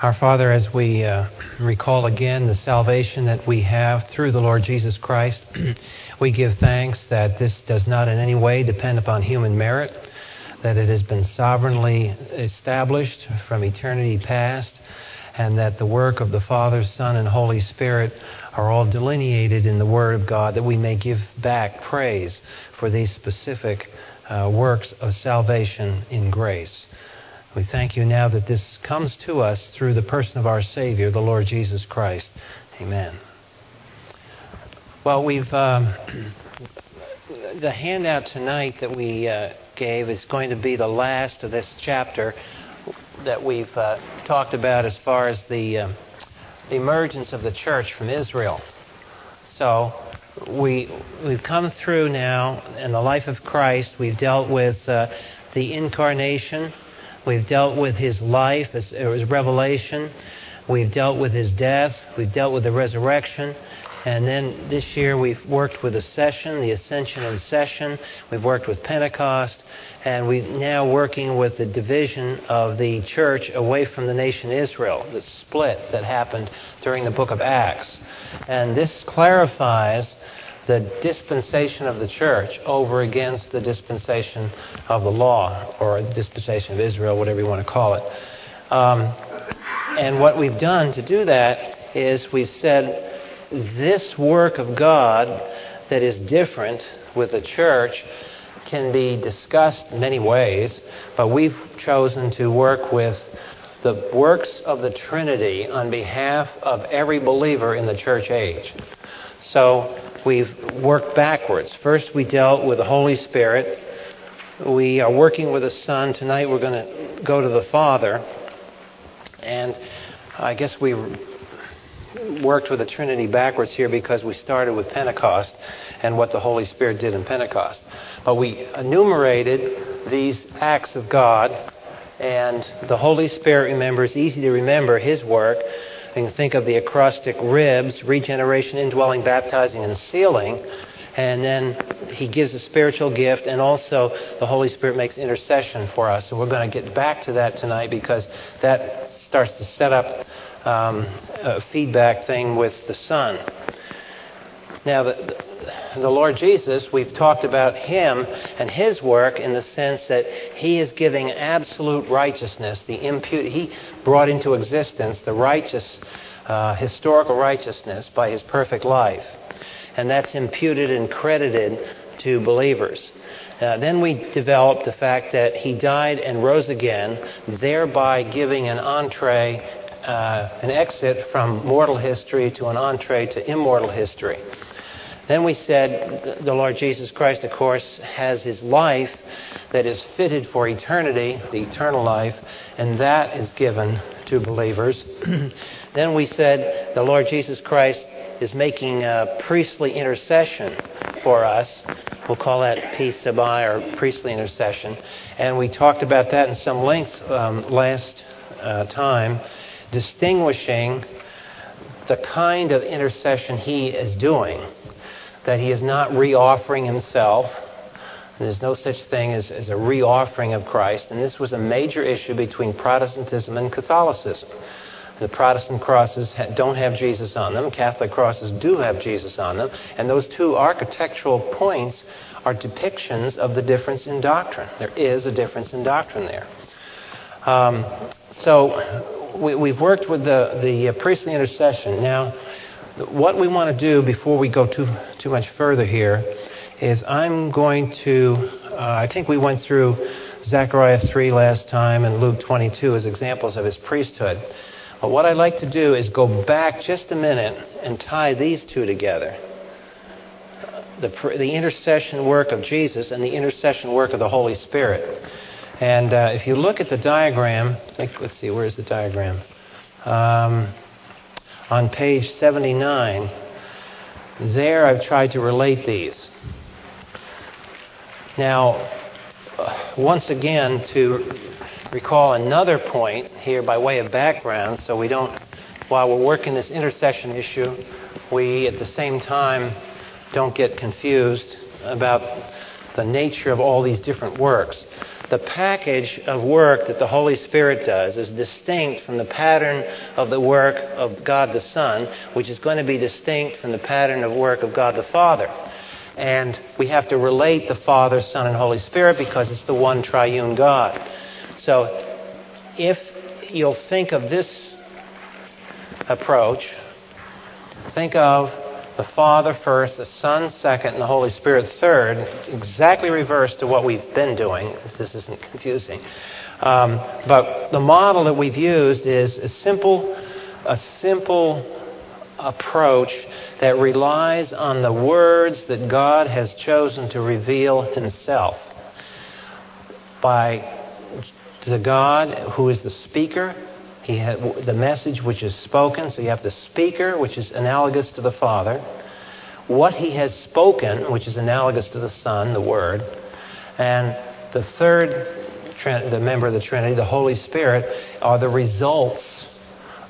Our Father, as we uh, recall again the salvation that we have through the Lord Jesus Christ, we give thanks that this does not in any way depend upon human merit, that it has been sovereignly established from eternity past, and that the work of the Father, Son, and Holy Spirit are all delineated in the Word of God, that we may give back praise for these specific uh, works of salvation in grace. We thank you now that this comes to us through the person of our Savior, the Lord Jesus Christ. Amen. Well, we've. Um, the handout tonight that we uh, gave is going to be the last of this chapter that we've uh, talked about as far as the uh, emergence of the church from Israel. So we we've come through now in the life of Christ. We've dealt with uh, the incarnation. We've dealt with his life uh, his revelation. We've dealt with his death. We've dealt with the resurrection. And then this year we've worked with the Ascension, session the ascension and session. We've worked with Pentecost. And we're now working with the division of the church away from the nation Israel, the split that happened during the book of Acts. And this clarifies the dispensation of the church over against the dispensation of the law, or the dispensation of Israel, whatever you want to call it. Um, and what we've done to do that is we've said this work of God that is different with the church can be discussed many ways, but we've chosen to work with the works of the Trinity on behalf of every believer in the church age. So we've worked backwards. First, we dealt with the Holy Spirit. We are working with the Son. Tonight, we're going to go to the Father. And I guess we worked with the Trinity backwards here because we started with Pentecost and what the Holy Spirit did in Pentecost. But we enumerated these acts of God, and the Holy Spirit, remember, it's easy to remember His work think of the acrostic ribs, regeneration, indwelling, baptizing, and sealing. And then he gives a spiritual gift, and also the Holy Spirit makes intercession for us. And we're going to get back to that tonight because that starts to set up um, a feedback thing with the Son. Now, the, the Lord Jesus, we've talked about him and his work in the sense that he is giving absolute righteousness. The impute, he brought into existence the righteous, uh, historical righteousness by his perfect life. And that's imputed and credited to believers. Uh, then we developed the fact that he died and rose again, thereby giving an entree, uh, an exit from mortal history to an entree to immortal history. Then we said the Lord Jesus Christ, of course, has his life that is fitted for eternity, the eternal life, and that is given to believers. then we said the Lord Jesus Christ is making a priestly intercession for us. We'll call that peace sabai or priestly intercession. And we talked about that in some length um, last uh, time, distinguishing the kind of intercession he is doing that he is not reoffering himself. There's no such thing as, as a reoffering of Christ. And this was a major issue between Protestantism and Catholicism. The Protestant crosses don't have Jesus on them. Catholic crosses do have Jesus on them. And those two architectural points are depictions of the difference in doctrine. There is a difference in doctrine there. Um, so we, have worked with the, the priestly intercession. Now, what we want to do before we go too, too much further here is I'm going to, uh, I think we went through Zechariah 3 last time and Luke 22 as examples of his priesthood. But what I'd like to do is go back just a minute and tie these two together. The, the intercession work of Jesus and the intercession work of the Holy Spirit. And uh, if you look at the diagram, think, let's see, where's the diagram? Um, on page 79, there I've tried to relate these. Now, once again, to recall another point here by way of background, so we don't, while we're working this intercession issue, we at the same time don't get confused about the nature of all these different works. The package of work that the Holy Spirit does is distinct from the pattern of the work of God the Son, which is going to be distinct from the pattern of work of God the Father. And we have to relate the Father, Son, and Holy Spirit because it's the one triune God. So if you'll think of this approach, think of the Father first, the Son second, and the Holy Spirit third, exactly reverse to what we've been doing, this isn't confusing. Um, but the model that we've used is a simple, a simple approach that relies on the words that God has chosen to reveal Himself by the God who is the speaker he had the message which is spoken. So you have the speaker, which is analogous to the Father. What he has spoken, which is analogous to the Son, the Word. And the third, the member of the Trinity, the Holy Spirit, are the results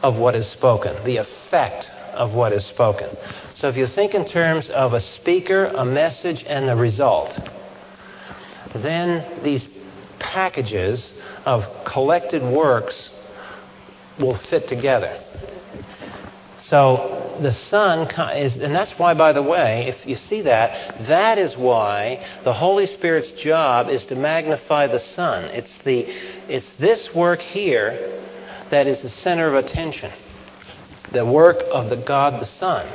of what is spoken, the effect of what is spoken. So if you think in terms of a speaker, a message, and the result, then these packages of collected works will fit together. So the Son is, and that's why, by the way, if you see that, that is why the Holy Spirit's job is to magnify the Son. It's, the, it's this work here that is the center of attention, the work of the God the Son.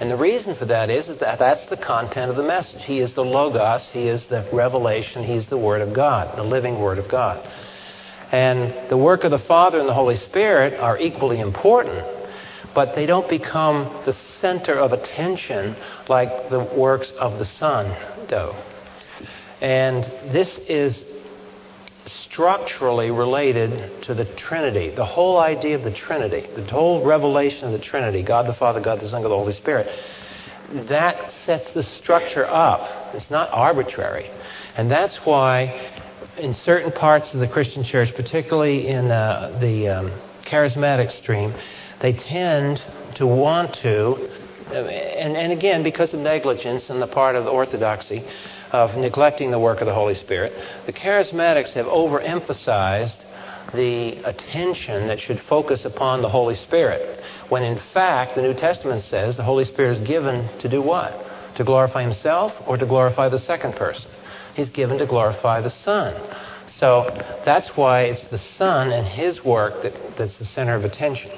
And the reason for that is, is that that's the content of the message. He is the Logos, He is the revelation, He's the Word of God, the living Word of God. And the work of the Father and the Holy Spirit are equally important, but they don't become the center of attention like the works of the Son do. And this is structurally related to the Trinity. The whole idea of the Trinity, the whole revelation of the Trinity God the Father, God the Son, God the Holy Spirit that sets the structure up. It's not arbitrary. And that's why in certain parts of the Christian church, particularly in uh, the um, charismatic stream, they tend to want to, uh, and, and again, because of negligence on the part of the orthodoxy, of neglecting the work of the Holy Spirit, the charismatics have overemphasized the attention that should focus upon the Holy Spirit, when in fact the New Testament says the Holy Spirit is given to do what? To glorify Himself or to glorify the second person? He's given to glorify the Son. So that's why it's the Son and His work that, that's the center of attention.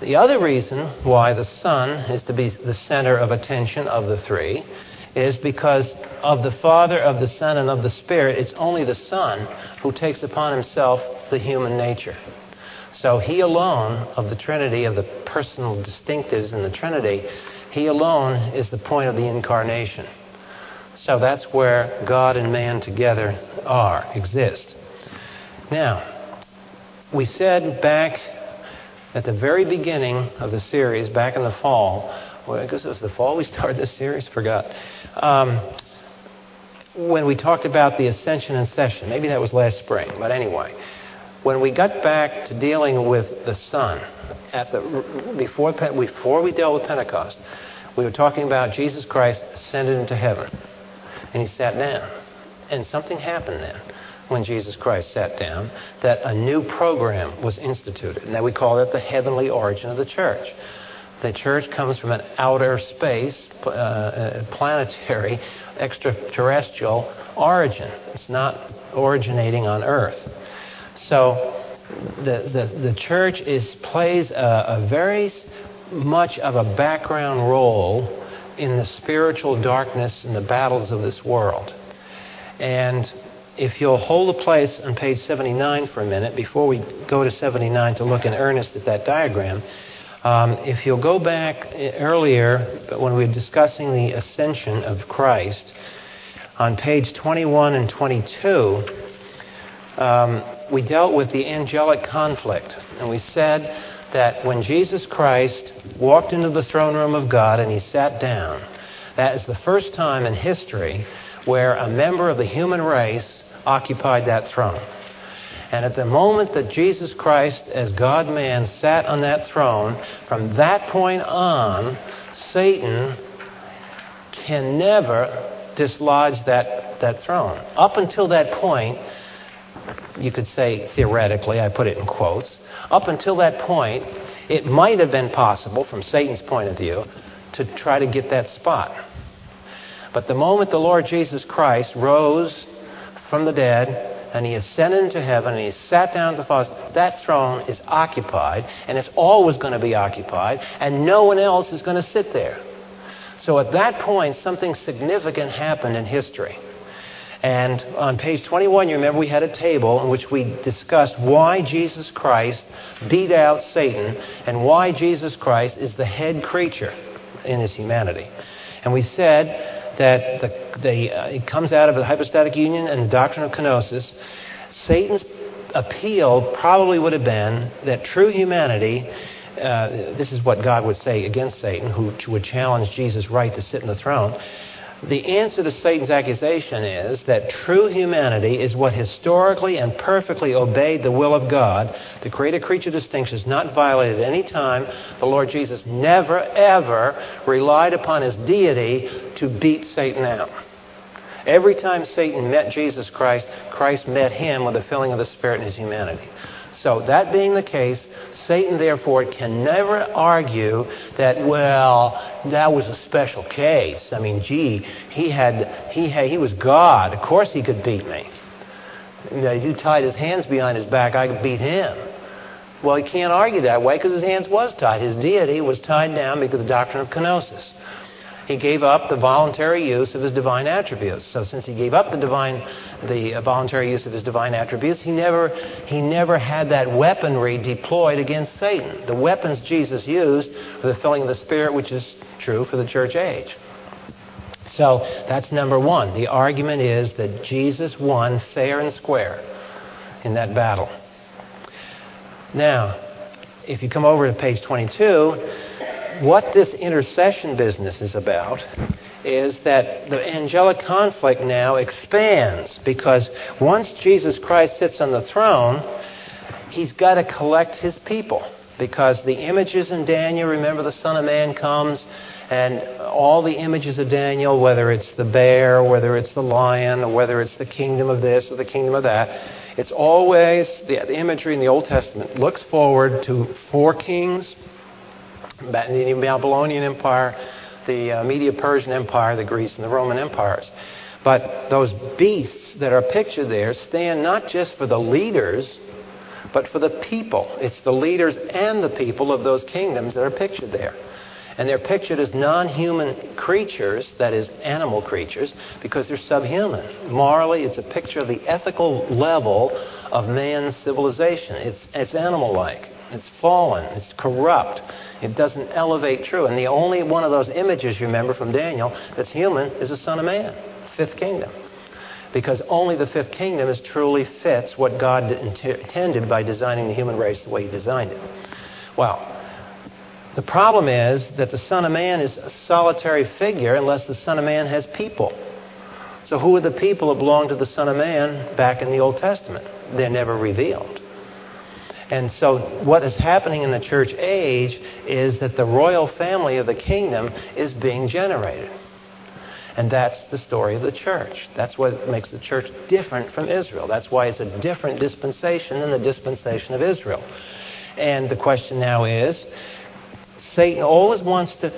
The other reason why the Son is to be the center of attention of the three is because of the Father, of the Son, and of the Spirit, it's only the Son who takes upon himself the human nature. So he alone, of the Trinity, of the personal distinctives in the Trinity, he alone is the point of the incarnation. So that's where God and man together are, exist. Now, we said back at the very beginning of the series, back in the fall, well, I guess it was the fall we started this series, forgot. Um, when we talked about the ascension and session, maybe that was last spring, but anyway, when we got back to dealing with the Son, at the, before, before we dealt with Pentecost, we were talking about Jesus Christ ascended into heaven. And he sat down. And something happened then when Jesus Christ sat down that a new program was instituted. And that we call it the heavenly origin of the church. The church comes from an outer space, uh, uh planetary, extraterrestrial origin. It's not originating on earth. So the, the, the church is, plays a, a very much of a background role in the spiritual darkness and the battles of this world. And if you'll hold a place on page 79 for a minute before we go to 79 to look in earnest at that diagram, um, if you'll go back earlier when we were discussing the ascension of Christ, on page 21 and 22, um, we dealt with the angelic conflict. And we said that when Jesus Christ walked into the throne room of God and he sat down, that is the first time in history where a member of the human race occupied that throne. And at the moment that Jesus Christ, as God man, sat on that throne, from that point on, Satan can never dislodge that, that throne. Up until that point, you could say theoretically, I put it in quotes, up until that point, it might have been possible, from Satan's point of view, to try to get that spot. But the moment the Lord Jesus Christ rose from the dead and he ascended into heaven and he sat down at the Father, that throne is occupied and it's always going to be occupied and no one else is going to sit there. So at that point, something significant happened in history. And on page 21, you remember we had a table in which we discussed why Jesus Christ beat out Satan and why Jesus Christ is the head creature in his humanity. And we said that the, the, uh, it comes out of the hypostatic union and the doctrine of kenosis. Satan's appeal probably would have been that true humanity uh, this is what God would say against Satan, who would challenge Jesus' right to sit in the throne. The answer to Satan's accusation is that true humanity is what historically and perfectly obeyed the will of God. The creator creature distinction is not violated at any time. The Lord Jesus never, ever relied upon his deity to beat Satan out. Every time Satan met Jesus Christ, Christ met him with the filling of the Spirit in his humanity. So, that being the case, Satan, therefore, can never argue that, well, that was a special case. I mean, gee, he, had, he, had, he was God. Of course he could beat me. You, know, you tied his hands behind his back, I could beat him. Well, he can't argue that way because his hands was tied. His deity was tied down because of the doctrine of kenosis he gave up the voluntary use of his divine attributes. So since he gave up the divine, the uh, voluntary use of his divine attributes, he never, he never had that weaponry deployed against Satan. The weapons Jesus used were the filling of the Spirit, which is true for the church age. So that's number one. The argument is that Jesus won fair and square in that battle. Now, if you come over to page 22, what this intercession business is about is that the angelic conflict now expands because once Jesus Christ sits on the throne, he's got to collect his people because the images in Daniel, remember the Son of Man comes and all the images of Daniel, whether it's the bear, whether it's the lion, or whether it's the kingdom of this or the kingdom of that, it's always the, the imagery in the Old Testament looks forward to four kings the Babylonian Empire, the uh, Media Persian Empire, the Greece and the Roman empires. But those beasts that are pictured there stand not just for the leaders, but for the people. It's the leaders and the people of those kingdoms that are pictured there. And they're pictured as non human creatures, that is, animal creatures, because they're subhuman. Morally, it's a picture of the ethical level of man's civilization. It's, it's animal like, it's fallen, it's corrupt, it doesn't elevate true. And the only one of those images, you remember, from Daniel that's human is the Son of Man, fifth kingdom. Because only the fifth kingdom is truly fits what God intended by designing the human race the way He designed it. Well, the problem is that the Son of Man is a solitary figure unless the Son of Man has people. So, who are the people that belong to the Son of Man back in the Old Testament? They're never revealed. And so, what is happening in the church age is that the royal family of the kingdom is being generated. And that's the story of the church. That's what makes the church different from Israel. That's why it's a different dispensation than the dispensation of Israel. And the question now is Satan always wants to,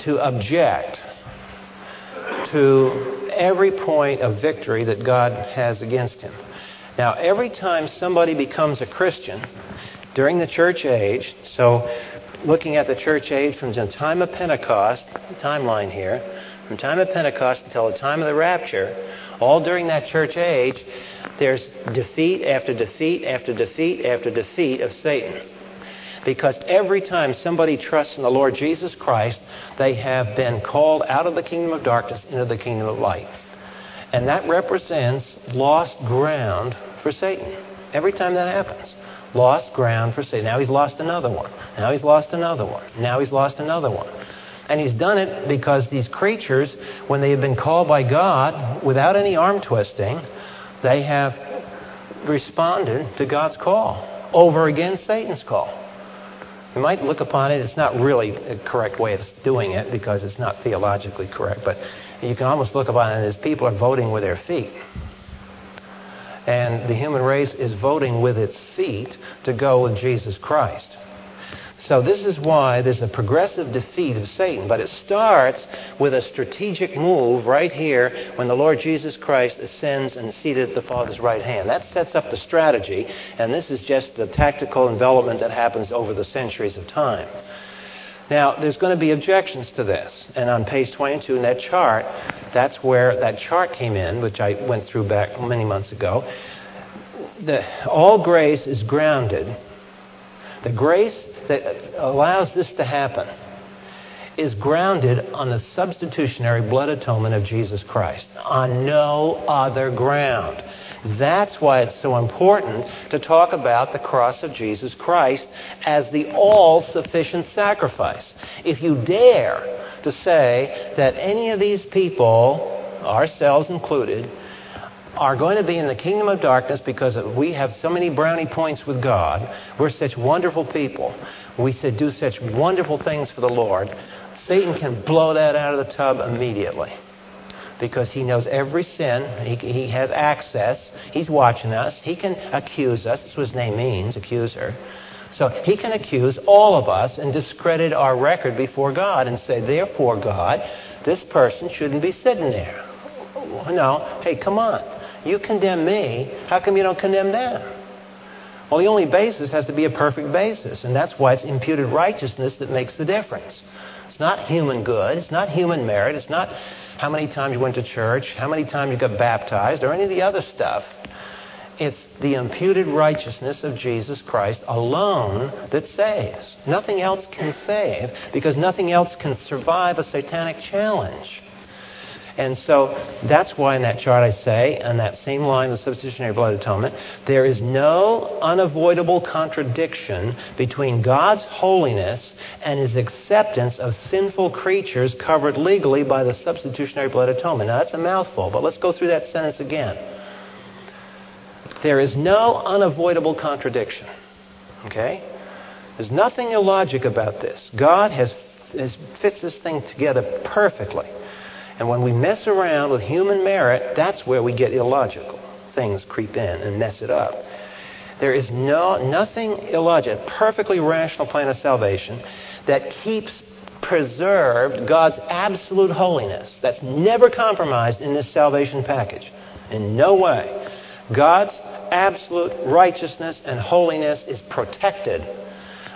to object to every point of victory that God has against him. Now, every time somebody becomes a Christian during the church age, so looking at the church age from the time of Pentecost, timeline here, from time of Pentecost until the time of the rapture, all during that church age, there's defeat after defeat after defeat after defeat of Satan. Because every time somebody trusts in the Lord Jesus Christ, they have been called out of the kingdom of darkness into the kingdom of light. And that represents lost ground for Satan. Every time that happens. Lost ground for Satan. Now he's lost another one. Now he's lost another one. Now he's lost another one. And he's done it because these creatures, when they have been called by God without any arm twisting, they have responded to God's call over against Satan's call. You might look upon it, it's not really a correct way of doing it because it's not theologically correct, but you can almost look upon it as people are voting with their feet. And the human race is voting with its feet to go with Jesus Christ. So, this is why there's a progressive defeat of Satan. But it starts with a strategic move right here when the Lord Jesus Christ ascends and is seated at the Father's right hand. That sets up the strategy, and this is just the tactical envelopment that happens over the centuries of time. Now, there's going to be objections to this. And on page 22 in that chart, that's where that chart came in, which I went through back many months ago. The, all grace is grounded. The grace that allows this to happen is grounded on the substitutionary blood atonement of Jesus Christ, on no other ground. That's why it's so important to talk about the cross of Jesus Christ as the all sufficient sacrifice. If you dare to say that any of these people, ourselves included, are going to be in the kingdom of darkness because we have so many brownie points with God. We're such wonderful people we do such wonderful things for the Lord, Satan can blow that out of the tub immediately because he knows every sin. He, he has access. He's watching us. He can accuse us. That's what his name means, accuser. So he can accuse all of us and discredit our record before God and say, therefore, God, this person shouldn't be sitting there. Oh, no, hey, come on. You condemn me. How come you don't condemn them? Well, the only basis has to be a perfect basis, and that's why it's imputed righteousness that makes the difference. It's not human good, it's not human merit, it's not how many times you went to church, how many times you got baptized, or any of the other stuff. It's the imputed righteousness of Jesus Christ alone that saves. Nothing else can save because nothing else can survive a satanic challenge. And so that's why in that chart I say, on that same line, the substitutionary blood atonement, there is no unavoidable contradiction between God's holiness and his acceptance of sinful creatures covered legally by the substitutionary blood atonement. Now that's a mouthful, but let's go through that sentence again. There is no unavoidable contradiction. Okay? There's nothing illogic about this. God has, has fits this thing together perfectly. And when we mess around with human merit, that's where we get illogical. Things creep in and mess it up. There is no, nothing illogical, perfectly rational plan of salvation that keeps preserved God's absolute holiness. That's never compromised in this salvation package. In no way. God's absolute righteousness and holiness is protected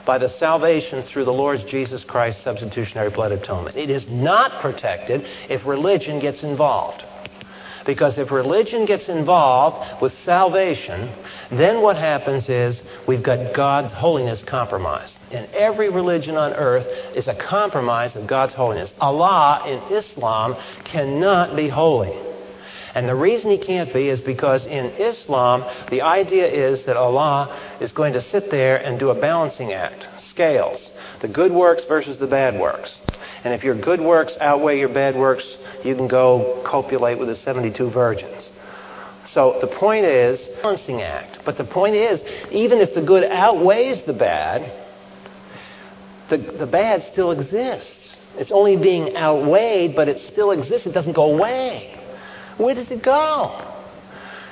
by the salvation through the Lord Jesus Christ's substitutionary blood atonement. It is not protected if religion gets involved. Because if religion gets involved with salvation, then what happens is we've got God's holiness compromised. And every religion on earth is a compromise of God's holiness. Allah in Islam cannot be holy. And the reason he can't be is because in Islam, the idea is that Allah is going to sit there and do a balancing act, scales, the good works versus the bad works. And if your good works outweigh your bad works, you can go copulate with the 72 virgins. So the point is, balancing act. But the point is, even if the good outweighs the bad, the, the bad still exists. It's only being outweighed, but it still exists. It doesn't go away. Where does it go?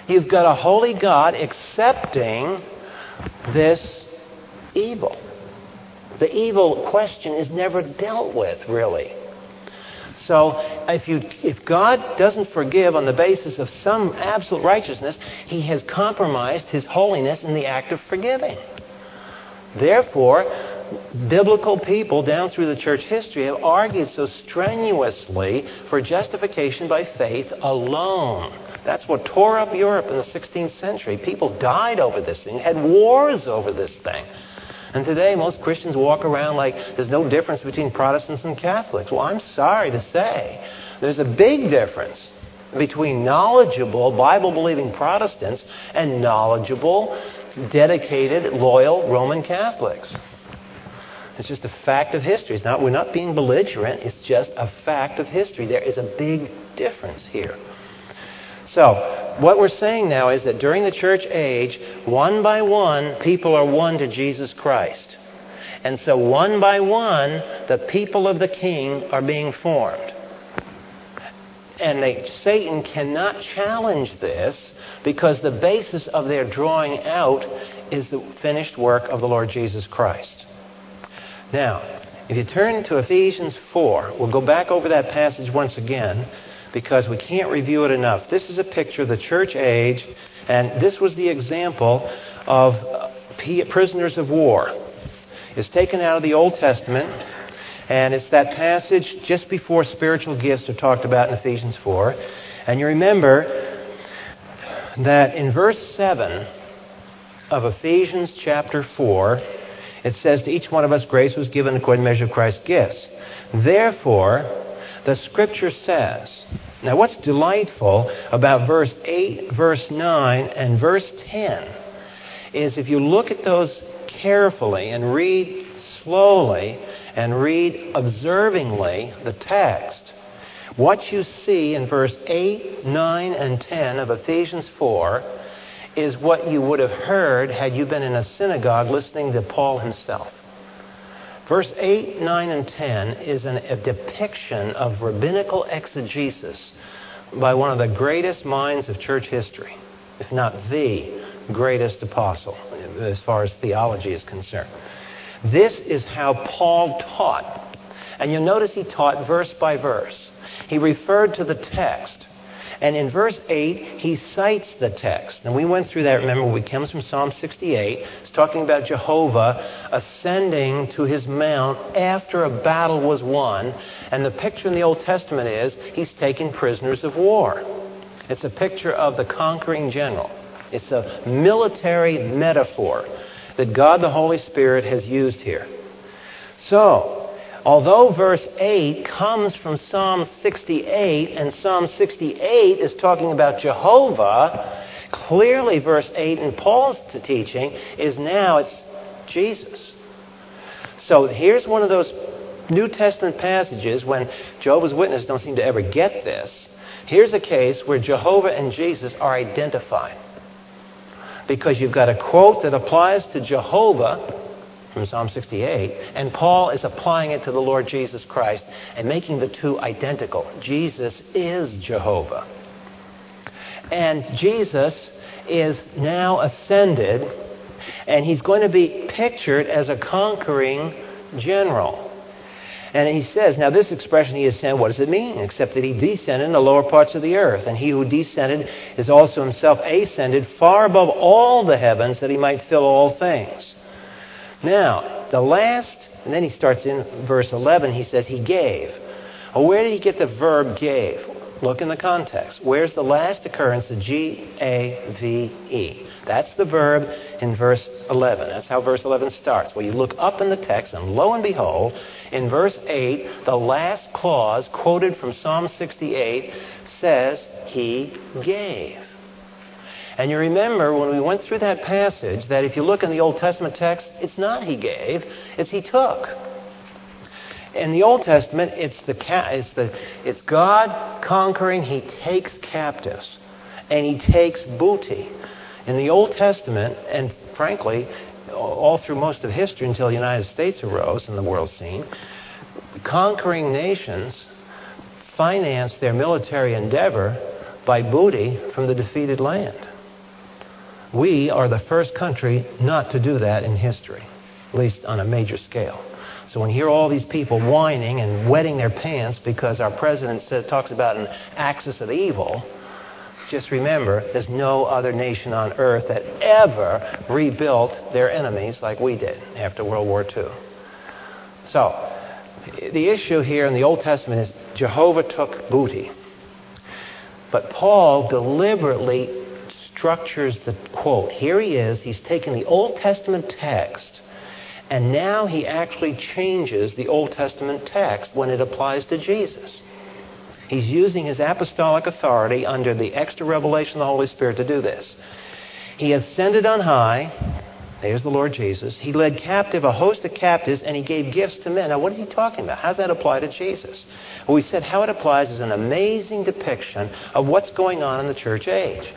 You've got a holy God accepting this evil. The evil question is never dealt with, really. So if, you, if God doesn't forgive on the basis of some absolute righteousness, he has compromised his holiness in the act of forgiving. Therefore, biblical people down through the church history have argued so strenuously for justification by faith alone. That's what tore up Europe in the 16th century. People died over this thing, had wars over this thing. And today, most Christians walk around like there's no difference between Protestants and Catholics. Well, I'm sorry to say, there's a big difference between knowledgeable, Bible believing Protestants and knowledgeable, dedicated, loyal Roman Catholics. It's just a fact of history. It's not, we're not being belligerent. It's just a fact of history. There is a big difference here. So, what we're saying now is that during the church age, one by one, people are won to Jesus Christ. And so, one by one, the people of the king are being formed. And they, Satan cannot challenge this because the basis of their drawing out is the finished work of the Lord Jesus Christ. Now, if you turn to Ephesians 4, we'll go back over that passage once again because we can't review it enough. This is a picture of the church age, and this was the example of uh, prisoners of war. It's taken out of the Old Testament, and it's that passage just before spiritual gifts are talked about in Ephesians 4. And you remember that in verse 7 of Ephesians chapter 4, it says, To each one of us grace was given according to the measure of Christ's gifts. Therefore, the scripture says, now what's delightful about verse 8, verse 9, and verse 10 is if you look at those carefully and read slowly and read observingly the text, what you see in verse 8, 9, and 10 of Ephesians 4 is what you would have heard had you been in a synagogue listening to Paul himself. Verse 8, 9, and 10 is an, a depiction of rabbinical exegesis by one of the greatest minds of church history, if not the greatest apostle as far as theology is concerned. This is how Paul taught. And you'll notice he taught verse by verse. He referred to the text. And in verse 8, he cites the text. And we went through that, remember, we comes from Psalm 68. It's talking about Jehovah ascending to his mount after a battle was won. And the picture in the Old Testament is he's taking prisoners of war. It's a picture of the conquering general. It's a military metaphor that God the Holy Spirit has used here. So, Although verse 8 comes from Psalm 68, and Psalm 68 is talking about Jehovah, clearly verse 8 in Paul's teaching is now it's Jesus. So here's one of those New Testament passages when Jehovah's Witnesses don't seem to ever get this. Here's a case where Jehovah and Jesus are identified. Because you've got a quote that applies to Jehovah from Psalm 68, and Paul is applying it to the Lord Jesus Christ and making the two identical. Jesus is Jehovah. And Jesus is now ascended, and he's going to be pictured as a conquering general. And he says, now this expression, he ascended, what does it mean? Except that he descended in the lower parts of the earth. And he who descended is also himself ascended far above all the heavens that he might fill all things. Now, the last, and then he starts in verse 11, he says, He gave. Well, where did he get the verb gave? Look in the context. Where's the last occurrence, of G A V E? That's the verb in verse 11. That's how verse 11 starts. Well, you look up in the text, and lo and behold, in verse 8, the last clause quoted from Psalm 68 says, He gave. And you remember when we went through that passage that if you look in the Old Testament text, it's not he gave, it's he took. In the Old Testament, it's, the, it's, the, it's God conquering, he takes captives, and he takes booty. In the Old Testament, and frankly, all through most of history until the United States arose in the world scene, conquering nations financed their military endeavor by booty from the defeated land. We are the first country not to do that in history, at least on a major scale. So when you hear all these people whining and wetting their pants because our president says, talks about an axis of evil, just remember there's no other nation on earth that ever rebuilt their enemies like we did after World War II. So the issue here in the Old Testament is Jehovah took booty. But Paul deliberately structures the quote. Here he is, he's taken the Old Testament text, and now he actually changes the Old Testament text when it applies to Jesus. He's using his apostolic authority under the extra revelation of the Holy Spirit to do this. He ascended on high. There's the Lord Jesus. He led captive a host of captives and he gave gifts to men. Now, what is he talking about? How does that apply to Jesus? Well, we said how it applies is an amazing depiction of what's going on in the church age.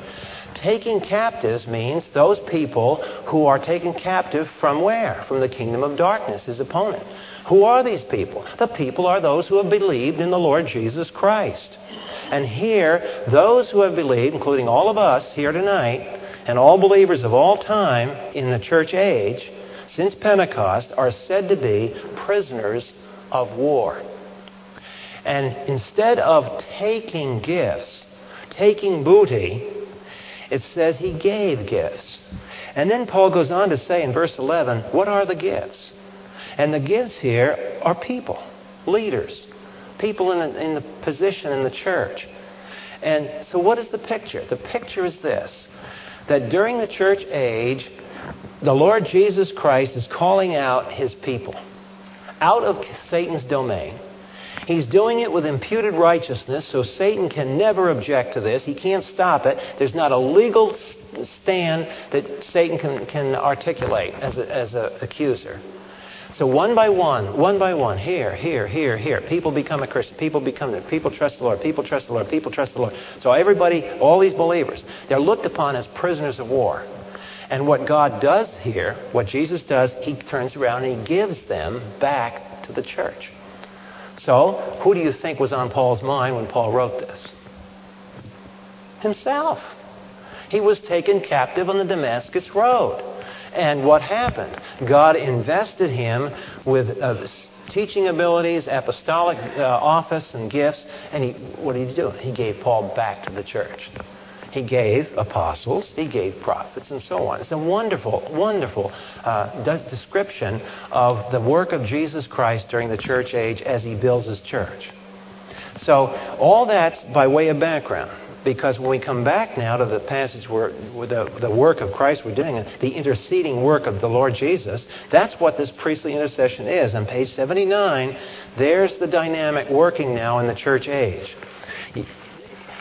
Taking captives means those people who are taken captive from where? From the kingdom of darkness, his opponent. Who are these people? The people are those who have believed in the Lord Jesus Christ. And here, those who have believed, including all of us here tonight, and all believers of all time in the church age, since Pentecost, are said to be prisoners of war. And instead of taking gifts, taking booty, it says he gave gifts. And then Paul goes on to say in verse 11, what are the gifts? And the gifts here are people, leaders, people in, in the position in the church. And so, what is the picture? The picture is this that during the church age, the Lord Jesus Christ is calling out his people out of Satan's domain. He's doing it with imputed righteousness, so Satan can never object to this. He can't stop it. There's not a legal stand that Satan can, can articulate as an as a accuser. So one by one, one by one, here, here, here, here, people become a Christian. People become, people trust the Lord. People trust the Lord. People trust the Lord. So everybody, all these believers, they're looked upon as prisoners of war. And what God does here, what Jesus does, he turns around and he gives them back to the church. So, who do you think was on Paul's mind when Paul wrote this? Himself. He was taken captive on the Damascus Road. And what happened? God invested him with uh, teaching abilities, apostolic uh, office, and gifts. And he, what did he do? He gave Paul back to the church. He gave apostles, he gave prophets, and so on. It's a wonderful, wonderful uh, description of the work of Jesus Christ during the church age as he builds his church. So, all that's by way of background. Because when we come back now to the passage where, the, the work of Christ we're doing, the interceding work of the Lord Jesus, that's what this priestly intercession is. On page 79, there's the dynamic working now in the church age.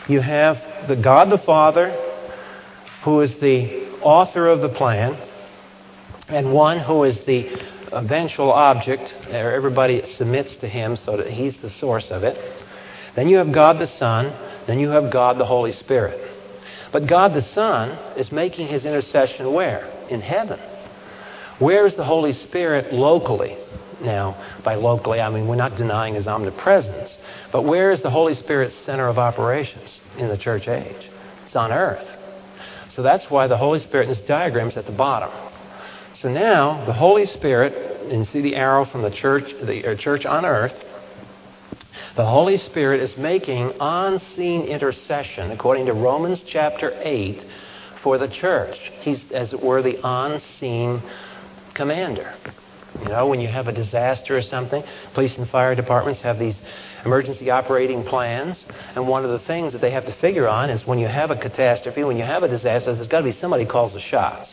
You have the God the Father, who is the author of the plan, and one who is the eventual object, everybody submits to him so that he's the source of it. Then you have God the Son, then you have God the Holy Spirit. But God the Son is making his intercession where? In heaven. Where is the Holy Spirit locally? Now, by locally, I mean we're not denying his omnipresence. But where is the Holy Spirit's center of operations in the church age? It's on earth. So that's why the Holy Spirit in this diagram is at the bottom. So now, the Holy Spirit, and see the arrow from the church, the uh, church on earth, the Holy Spirit is making on-scene intercession, according to Romans chapter 8, for the church. He's, as it were, the on-scene commander. You know, when you have a disaster or something, police and fire departments have these emergency operating plans. And one of the things that they have to figure on is when you have a catastrophe, when you have a disaster, there's got to be somebody calls the shots.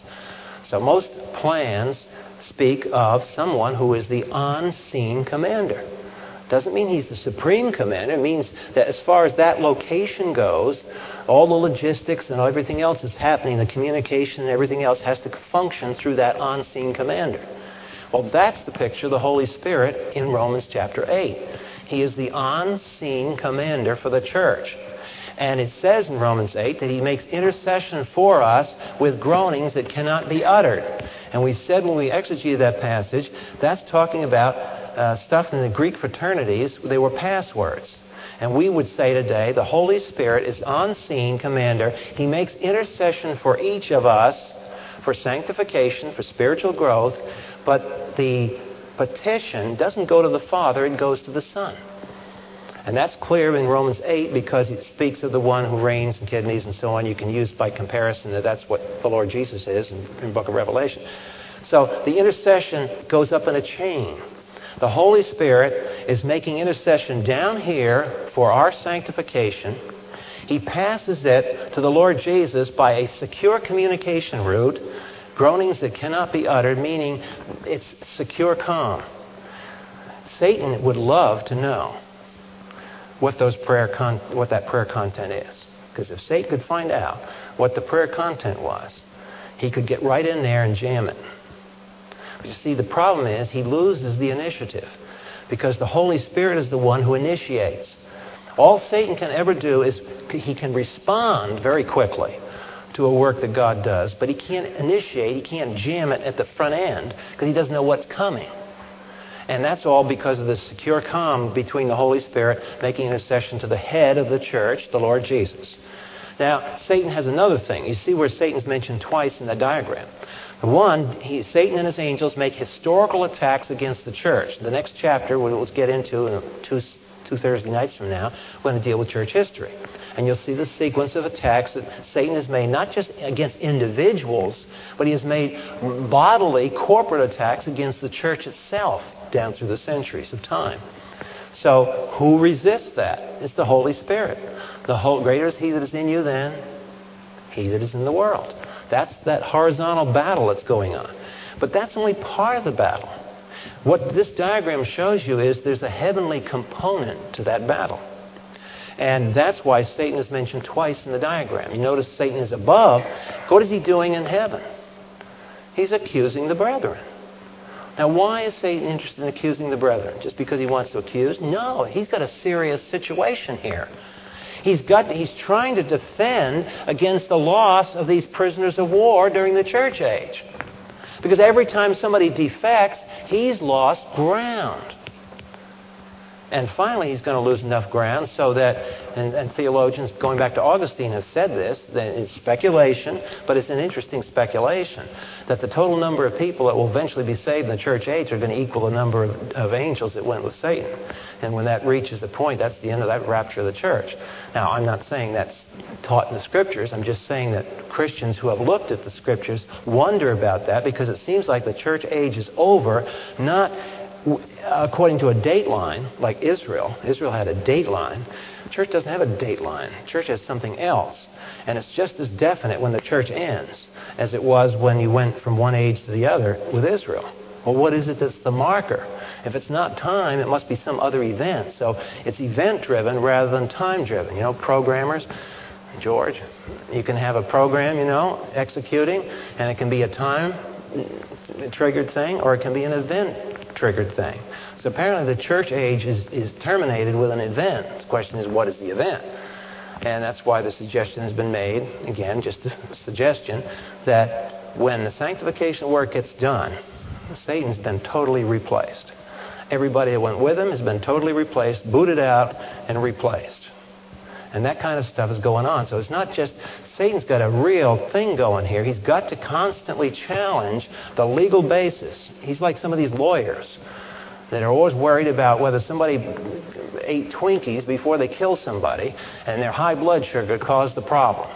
So most plans speak of someone who is the on scene commander. Doesn't mean he's the supreme commander. It means that as far as that location goes, all the logistics and everything else is happening, the communication and everything else has to function through that on scene commander. Well, that's the picture of the Holy Spirit in Romans chapter 8. He is the on scene commander for the church. And it says in Romans 8 that he makes intercession for us with groanings that cannot be uttered. And we said when we exegeted that passage, that's talking about uh, stuff in the Greek fraternities, they were passwords. And we would say today the Holy Spirit is on scene commander. He makes intercession for each of us for sanctification, for spiritual growth, but the petition doesn't go to the Father, it goes to the Son. And that's clear in Romans 8 because it speaks of the one who reigns in kidneys and so on. You can use by comparison that that's what the Lord Jesus is in, in the book of Revelation. So the intercession goes up in a chain. The Holy Spirit is making intercession down here for our sanctification. He passes it to the Lord Jesus by a secure communication route, groanings that cannot be uttered, meaning it's secure comm. Satan would love to know what those prayer con- what that prayer content is. Because if Satan could find out what the prayer content was, he could get right in there and jam it. You see, the problem is he loses the initiative because the Holy Spirit is the one who initiates. All Satan can ever do is he can respond very quickly to a work that God does, but he can't initiate, he can't jam it at the front end because he doesn't know what's coming. And that's all because of the secure comm between the Holy Spirit making intercession to the head of the church, the Lord Jesus. Now, Satan has another thing. You see where Satan's mentioned twice in the diagram. One, he, Satan and his angels make historical attacks against the church. The next chapter, we'll get into in two, two Thursday nights from now, we're going to deal with church history. And you'll see the sequence of attacks that Satan has made, not just against individuals, but he has made bodily, corporate attacks against the church itself down through the centuries of time. So, who resists that? It's the Holy Spirit. The whole, greater is He that is in you than He that is in the world. That's that horizontal battle that's going on. But that's only part of the battle. What this diagram shows you is there's a heavenly component to that battle. And that's why Satan is mentioned twice in the diagram. You notice Satan is above. What is he doing in heaven? He's accusing the brethren. Now, why is Satan interested in accusing the brethren? Just because he wants to accuse? No, he's got a serious situation here. He's, got, he's trying to defend against the loss of these prisoners of war during the church age. Because every time somebody defects, he's lost ground. And finally, he's going to lose enough ground so that, and, and, theologians going back to Augustine have said this, that it's speculation, but it's an interesting speculation, that the total number of people that will eventually be saved in the church age are going to equal the number of, of angels that went with Satan. And when that reaches the point, that's the end of that rapture of the church. Now, I'm not saying that's taught in the scriptures. I'm just saying that Christians who have looked at the scriptures wonder about that because it seems like the church age is over, not according to a date line, like Israel. Israel had a date line. Church doesn't have a date line. Church has something else. And it's just as definite when the church ends as it was when you went from one age to the other with Israel. Well, what is it that's the marker? If it's not time, it must be some other event. So it's event driven rather than time driven. You know, programmers, George, you can have a program, you know, executing, and it can be a time triggered thing or it can be an event triggered thing. So apparently the church age is, is terminated with an event. The question is, what is the event? And that's why the suggestion has been made, again, just a suggestion, that when the sanctification work gets done, Satan's been totally replaced. Everybody that went with him has been totally replaced, booted out, and replaced. And that kind of stuff is going on. So it's not just Satan's got a real thing going here. He's got to constantly challenge the legal basis. He's like some of these lawyers that are always worried about whether somebody ate Twinkies before they kill somebody and their high blood sugar caused the problem.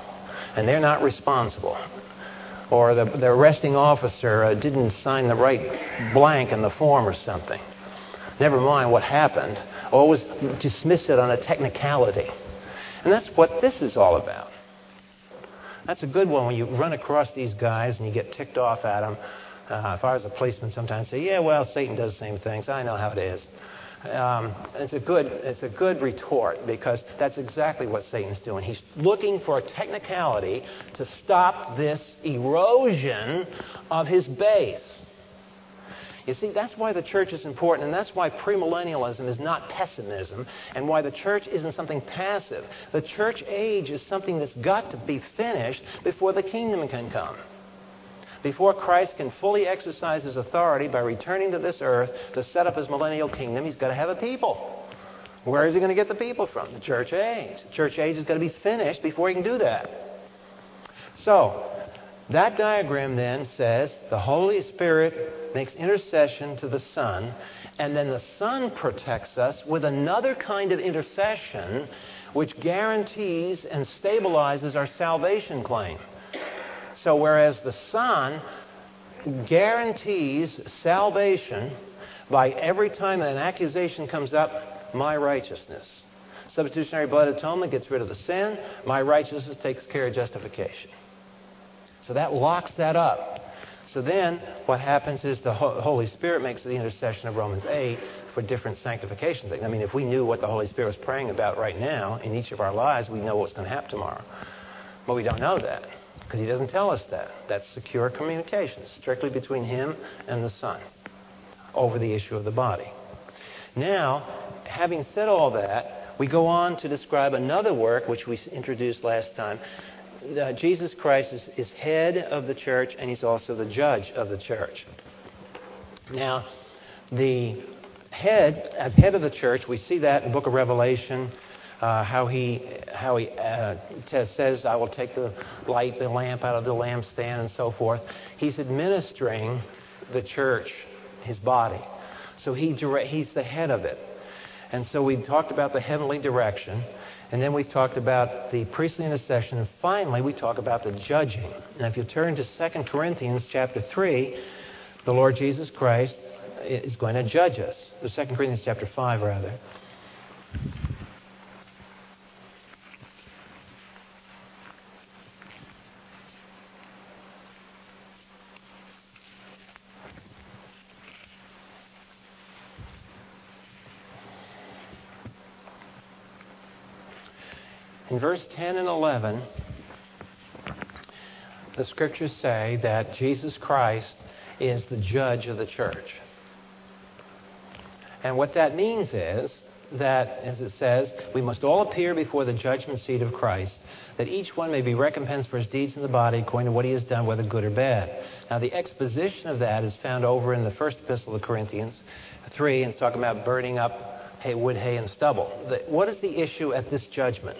And they're not responsible. Or the, the arresting officer uh, didn't sign the right blank in the form or something. Never mind what happened. Always dismiss it on a technicality. And that's what this is all about. That's a good one when you run across these guys and you get ticked off at them. Uh, if I was a policeman, sometimes say, "Yeah, well, Satan does the same things. I know how it is." Um, it's a good it's a good retort because that's exactly what Satan's doing. He's looking for a technicality to stop this erosion of his base. You see, that's why the church is important, and that's why premillennialism is not pessimism, and why the church isn't something passive. The church age is something that's got to be finished before the kingdom can come. Before Christ can fully exercise his authority by returning to this earth to set up his millennial kingdom, he's got to have a people. Where is he going to get the people from? The church age. The church age is going to be finished before he can do that. So, that diagram then says the Holy Spirit makes intercession to the Son, and then the Son protects us with another kind of intercession which guarantees and stabilizes our salvation claim. So, whereas the Son guarantees salvation by every time an accusation comes up, my righteousness. Substitutionary blood atonement gets rid of the sin, my righteousness takes care of justification. So that locks that up. So then what happens is the Holy Spirit makes the intercession of Romans 8 for different sanctification things. I mean, if we knew what the Holy Spirit was praying about right now in each of our lives, we know what's going to happen tomorrow. But we don't know that because He doesn't tell us that. That's secure communication, strictly between Him and the Son over the issue of the body. Now, having said all that, we go on to describe another work which we introduced last time uh, Jesus Christ is, is head of the church and he's also the judge of the church. Now, the head, as head of the church, we see that in the book of Revelation, uh, how he, how he uh, t- says, I will take the light, the lamp out of the lampstand, and so forth. He's administering the church, his body. So he he's the head of it. And so we talked about the heavenly direction. And then we talked about the priestly intercession. And finally, we talk about the judging. Now, if you turn to 2 Corinthians chapter 3, the Lord Jesus Christ is going to judge us. The 2 Corinthians chapter 5, rather. In verse 10 and 11, the scriptures say that Jesus Christ is the judge of the church. And what that means is that, as it says, we must all appear before the judgment seat of Christ, that each one may be recompensed for his deeds in the body according to what he has done, whether good or bad. Now, the exposition of that is found over in the first epistle of Corinthians 3, and it's talking about burning up hay, wood, hay, and stubble. What is the issue at this judgment?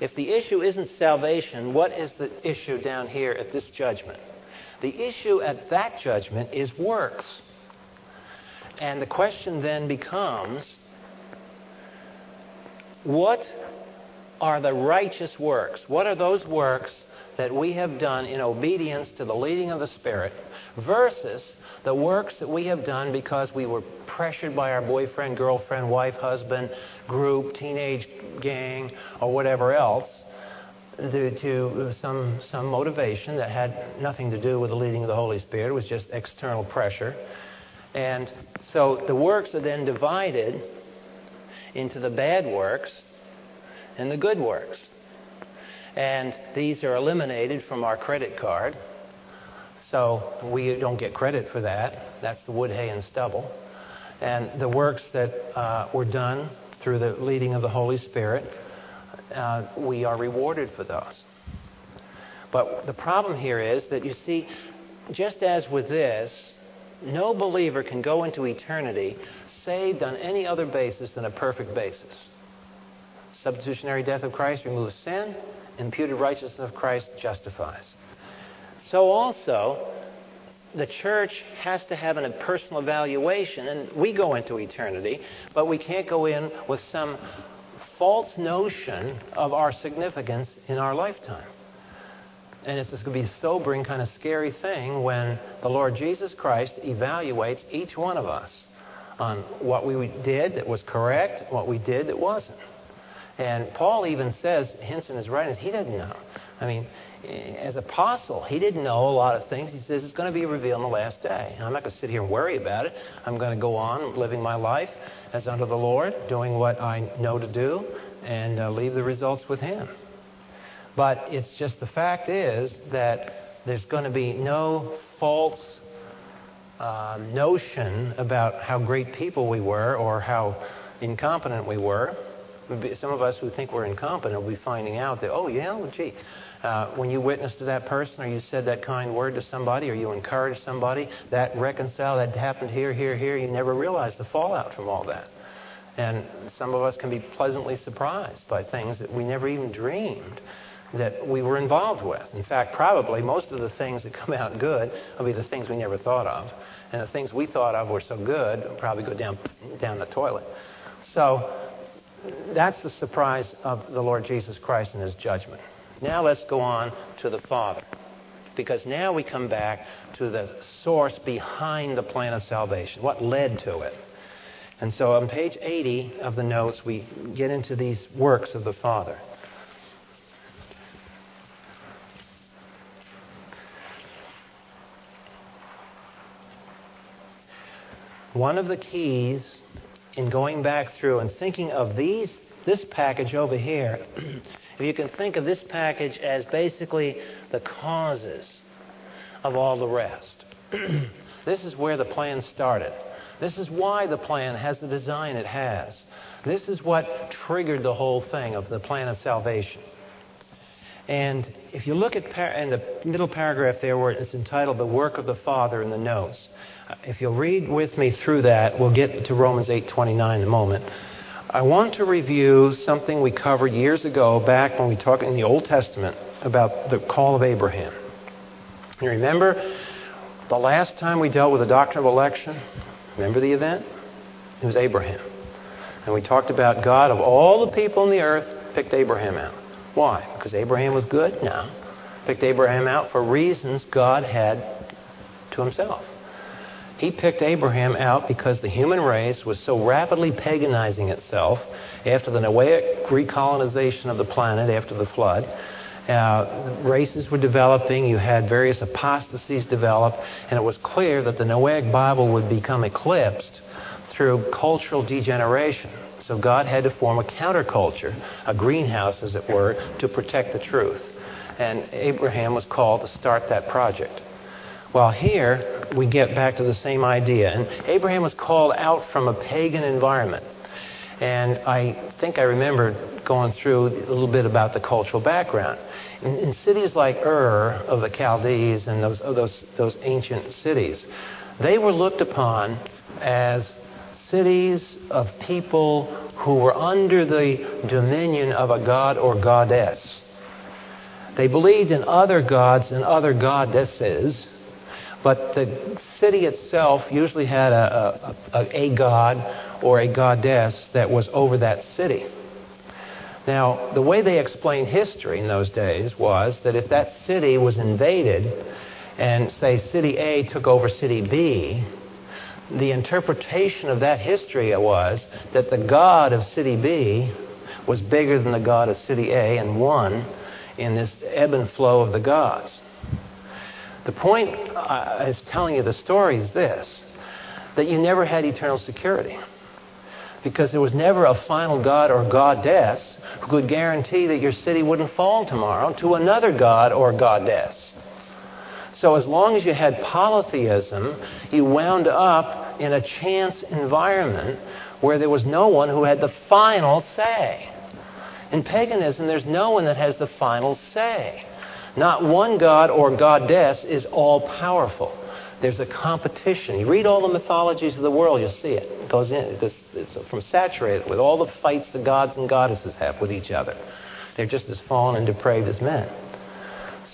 If the issue isn't salvation, what is the issue down here at this judgment? The issue at that judgment is works. And the question then becomes what are the righteous works? What are those works that we have done in obedience to the leading of the Spirit versus the works that we have done because we were pressured by our boyfriend, girlfriend, wife, husband, group, teenage gang, or whatever else due to some, some motivation that had nothing to do with the leading of the Holy Spirit. It was just external pressure. And so the works are then divided into the bad works and the good works. And these are eliminated from our credit card. So we don't get credit for that. That's the wood, hay, and stubble. And the works that uh, were done through the leading of the Holy Spirit, uh, we are rewarded for those. But the problem here is that you see, just as with this, no believer can go into eternity saved on any other basis than a perfect basis. Substitutionary death of Christ removes sin, imputed righteousness of Christ justifies. So also, the church has to have a personal evaluation, and we go into eternity, but we can't go in with some false notion of our significance in our lifetime. And it's going to be a sobering, kind of scary thing when the Lord Jesus Christ evaluates each one of us on what we did that was correct, what we did that wasn't. And Paul even says, hints in his writings, he didn't know. I mean, as apostle, he didn't know a lot of things. He says it's going to be revealed in the last day. I'm not going to sit here and worry about it. I'm going to go on living my life as unto the Lord, doing what I know to do, and uh, leave the results with Him. But it's just the fact is that there's going to be no false uh, notion about how great people we were or how incompetent we were. Some of us who think we're incompetent will be finding out that, oh, yeah, well, gee, uh, when you witnessed to that person or you said that kind word to somebody or you encouraged somebody, that reconcile, that happened here, here, here, you never realized the fallout from all that. And some of us can be pleasantly surprised by things that we never even dreamed that we were involved with. In fact, probably most of the things that come out good will be the things we never thought of. And the things we thought of were so good probably go down, down the toilet. So that's the surprise of the Lord Jesus Christ and his judgment. Now let's go on to the Father. Because now we come back to the source behind the plan of salvation, what led to it. And so on page 80 of the notes, we get into these works of the Father. One of the keys in going back through and thinking of these, this package over here, if you can think of this package as basically the causes of all the rest. this is where the plan started. This is why the plan has the design it has. This is what triggered the whole thing of the plan of salvation. And if you look at par- in the middle paragraph there where it's entitled The Work of the Father in the notes, if you'll read with me through that, we'll get to Romans 8:29 in a moment. I want to review something we covered years ago back when we talked in the Old Testament about the call of Abraham. You remember the last time we dealt with the doctrine of election? Remember the event? It was Abraham. And we talked about God, of all the people on the earth, picked Abraham out. Why? Because Abraham was good? No. Picked Abraham out for reasons God had to himself. He picked Abraham out because the human race was so rapidly paganizing itself after the Noahic recolonization of the planet after the flood. Uh, races were developing, you had various apostasies develop, and it was clear that the Noahic Bible would become eclipsed through cultural degeneration. So God had to form a counterculture, a greenhouse, as it were, to protect the truth. And Abraham was called to start that project. Well, here we get back to the same idea. And Abraham was called out from a pagan environment. And I think I remember going through a little bit about the cultural background. In, in cities like Ur of the Chaldees and those, those, those ancient cities, they were looked upon as cities of people who were under the dominion of a god or goddess. They believed in other gods and other goddesses, but the city itself usually had a, a, a, god or a goddess that was over that city. Now, the way they explained history in those days was that if that city was invaded and, say, city A took over city B, the interpretation of that history was that the God of city B was bigger than the God of city A and won in this ebb and flow of the gods. The point I was telling you the story is this that you never had eternal security. Because there was never a final god or goddess who could guarantee that your city wouldn't fall tomorrow to another god or goddess. So as long as you had polytheism, you wound up in a chance environment where there was no one who had the final say. In paganism, there's no one that has the final say. Not one god or goddess is all powerful. There's a competition. You read all the mythologies of the world, you'll see it. It goes in. It's, it's from saturated with all the fights the gods and goddesses have with each other. They're just as fallen and depraved as men.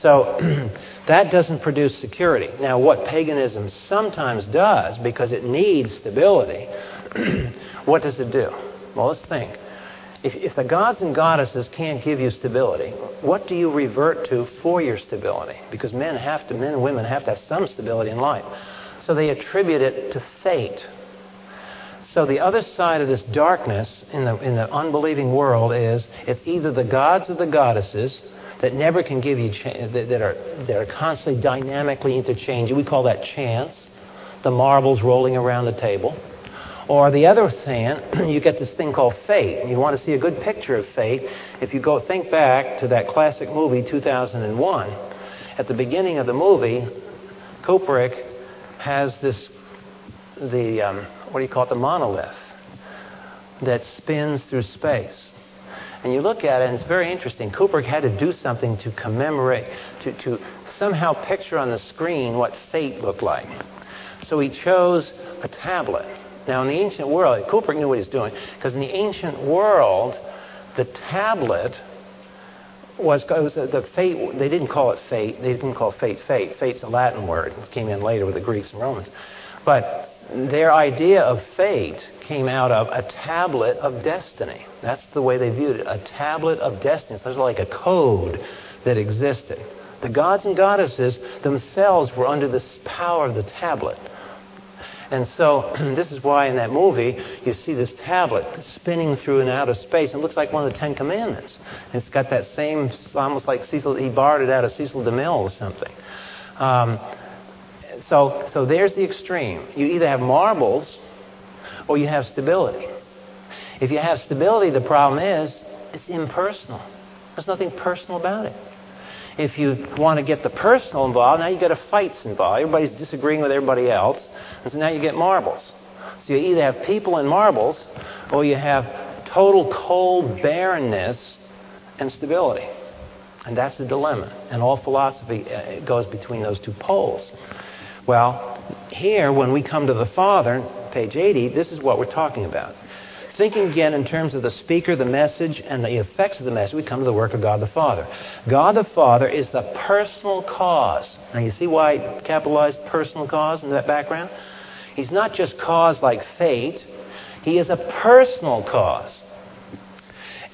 So that doesn't produce security. Now, what paganism sometimes does, because it needs stability, what does it do? Well, let's think. If, if the gods and goddesses can't give you stability, what do you revert to for your stability? Because men have to, men and women have to have some stability in life. So they attribute it to fate. So the other side of this darkness in the, in the unbelieving world is it's either the gods or the goddesses that never can give you, cha- that, that, are, that are constantly dynamically interchanging. We call that chance, the marbles rolling around the table. Or the other saying, you get this thing called fate. And you want to see a good picture of fate. If you go think back to that classic movie, 2001, at the beginning of the movie, Kubrick has this, the, um, what do you call it, the monolith that spins through space. And you look at it, and it's very interesting. Kubrick had to do something to commemorate, to, to somehow picture on the screen what fate looked like. So he chose a tablet. Now, in the ancient world, Kubrick knew what he was doing, because in the ancient world, the tablet was, was the, the, fate. They didn't call it fate. They didn't call fate fate. Fate's a Latin word. It came in later with the Greeks and Romans. But their idea of fate came out of a tablet of destiny. That's the way they viewed it. A tablet of destiny. So it was like a code that existed. The gods and goddesses themselves were under the power of the tablet. And so, this is why in that movie you see this tablet spinning through and out of space. It looks like one of the Ten Commandments. It's got that same, almost like Cecil, he borrowed it out of Cecil DeMille or something. Um, so, so there's the extreme. You either have marbles or you have stability. If you have stability, the problem is it's impersonal. There's nothing personal about it. If you want to get the personal involved, now you get a fights involved. Everybody's disagreeing with everybody else, and so now you get marbles. So you either have people and marbles, or you have total cold barrenness and stability. And that's the dilemma. And all philosophy uh, goes between those two poles. Well, here, when we come to the Father, page 80, this is what we're talking about. Thinking again in terms of the speaker, the message, and the effects of the message, we come to the work of God the Father. God the Father is the personal cause. Now, you see why I capitalized personal cause in that background? He's not just cause like fate, he is a personal cause.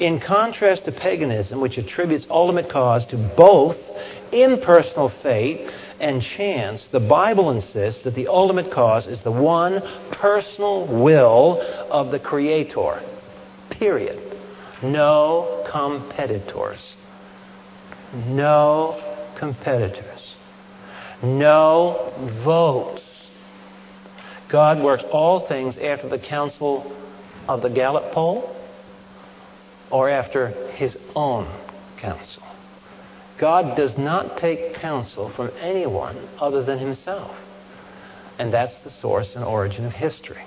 In contrast to paganism, which attributes ultimate cause to both impersonal fate and chance, the Bible insists that the ultimate cause is the one personal will of the Creator. Period. No competitors. No competitors. No votes. God works all things after the counsel of the Gallup poll or after his own counsel. God does not take counsel from anyone other than himself. And that's the source and origin of history.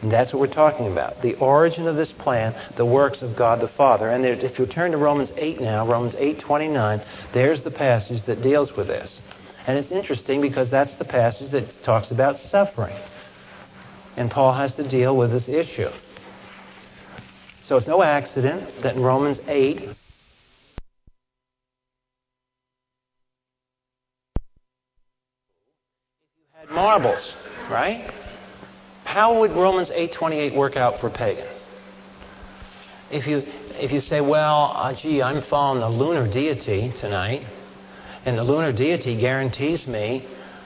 And that's what we're talking about. The origin of this plan, the works of God the Father. And there, if you turn to Romans 8 now, Romans 8:29, there's the passage that deals with this. And it's interesting because that's the passage that talks about suffering. And Paul has to deal with this issue. So it's no accident that in Romans 8, marbles, right? How would Romans 8:28 work out for a pagan? If you if you say, well, uh, gee, I'm following the lunar deity tonight, and the lunar deity guarantees me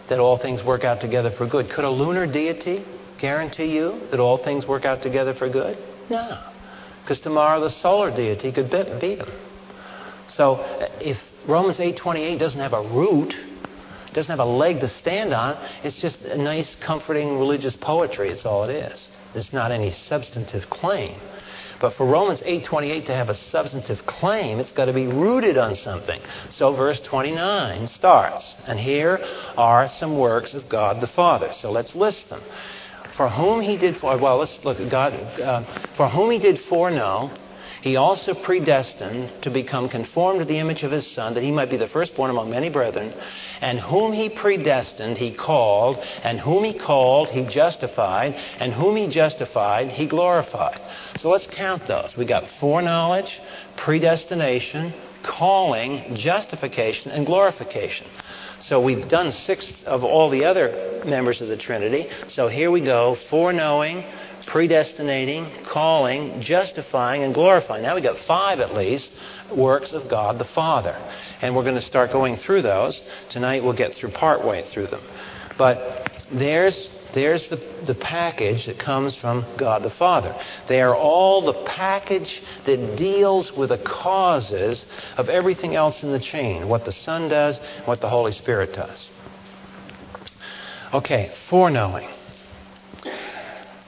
that all things work out together for good. Could a lunar deity guarantee you that all things work out together for good? No, because tomorrow the solar deity could beat them. So uh, if Romans 8:28 doesn't have a root, doesn't have a leg to stand on. It's just a nice, comforting religious poetry. It's all it is. It's not any substantive claim. But for Romans 8:28 to have a substantive claim, it's got to be rooted on something. So verse 29 starts, and here are some works of God the Father. So let's list them. For whom he did for well, let's look at God. Uh, for whom he did foreknow, he also predestined to become conformed to the image of his Son, that he might be the firstborn among many brethren. And whom he predestined, he called. And whom he called, he justified. And whom he justified, he glorified. So let's count those. We got foreknowledge, predestination, calling, justification, and glorification. So we've done six of all the other members of the Trinity. So here we go foreknowing, predestinating, calling, justifying, and glorifying. Now we've got five at least works of God the Father. And we're going to start going through those. Tonight we'll get through part way through them. But there's there's the, the package that comes from God the Father. They are all the package that deals with the causes of everything else in the chain what the Son does, what the Holy Spirit does. Okay, foreknowing.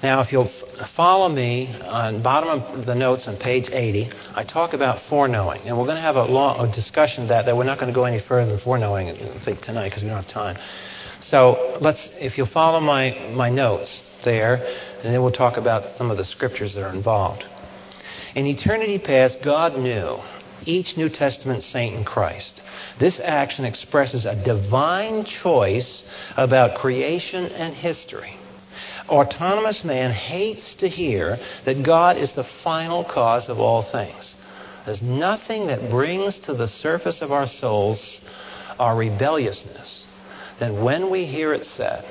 Now, if you'll follow me on bottom of the notes on page 80, I talk about foreknowing, and we're going to have a long a discussion of that. That we're not going to go any further than foreknowing tonight because we don't have time. So let's, if you'll follow my my notes there, and then we'll talk about some of the scriptures that are involved. In eternity past, God knew each New Testament saint in Christ. This action expresses a divine choice about creation and history autonomous man hates to hear that God is the final cause of all things. There's nothing that brings to the surface of our souls our rebelliousness than when we hear it said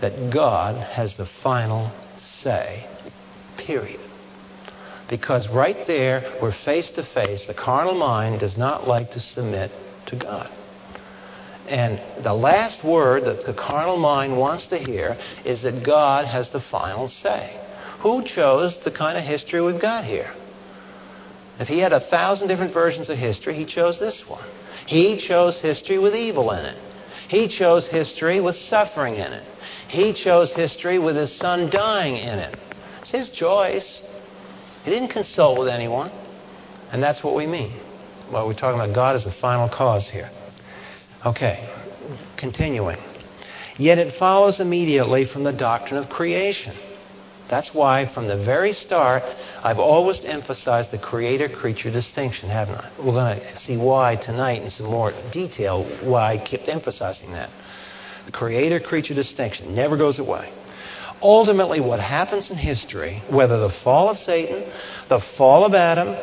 that God has the final say, period. Because right there, we're face to face. The carnal mind does not like to submit to God. And the last word that the carnal mind wants to hear is that God has the final say. Who chose the kind of history we've got here? If he had a thousand different versions of history, he chose this one. He chose history with evil in it. He chose history with suffering in it. He chose history with his son dying in it. It's his choice. He didn't consult with anyone. And that's what we mean. Well, we're talking about God as the final cause here. Okay, continuing. Yet it follows immediately from the doctrine of creation. That's why, from the very start, I've always emphasized the creator creature distinction, haven't I? We're going to see why tonight in some more detail, why I kept emphasizing that. The creator creature distinction never goes away. Ultimately, what happens in history, whether the fall of Satan, the fall of Adam,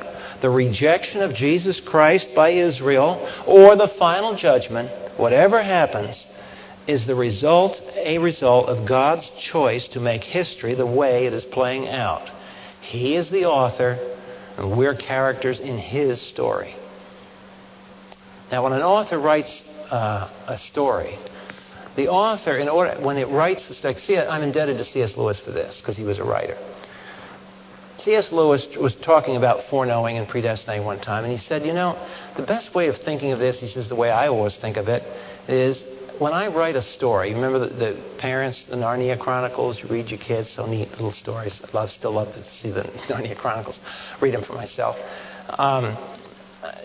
the rejection of Jesus Christ by Israel, or the final judgment, whatever happens, is the result, a result of God's choice to make history the way it is playing out. He is the author, and we're characters in his story. Now, when an author writes uh, a story, the author, in order, when it writes the story, see, I'm indebted to C.S. Lewis for this because he was a writer. C.S. Lewis was talking about foreknowing and predestinating one time, and he said, You know, the best way of thinking of this, he says, the way I always think of it, is when I write a story, remember the, the, parents, the Narnia Chronicles, you read your kids, so neat little stories. I love, still love to see the Narnia Chronicles, read them for myself. Um,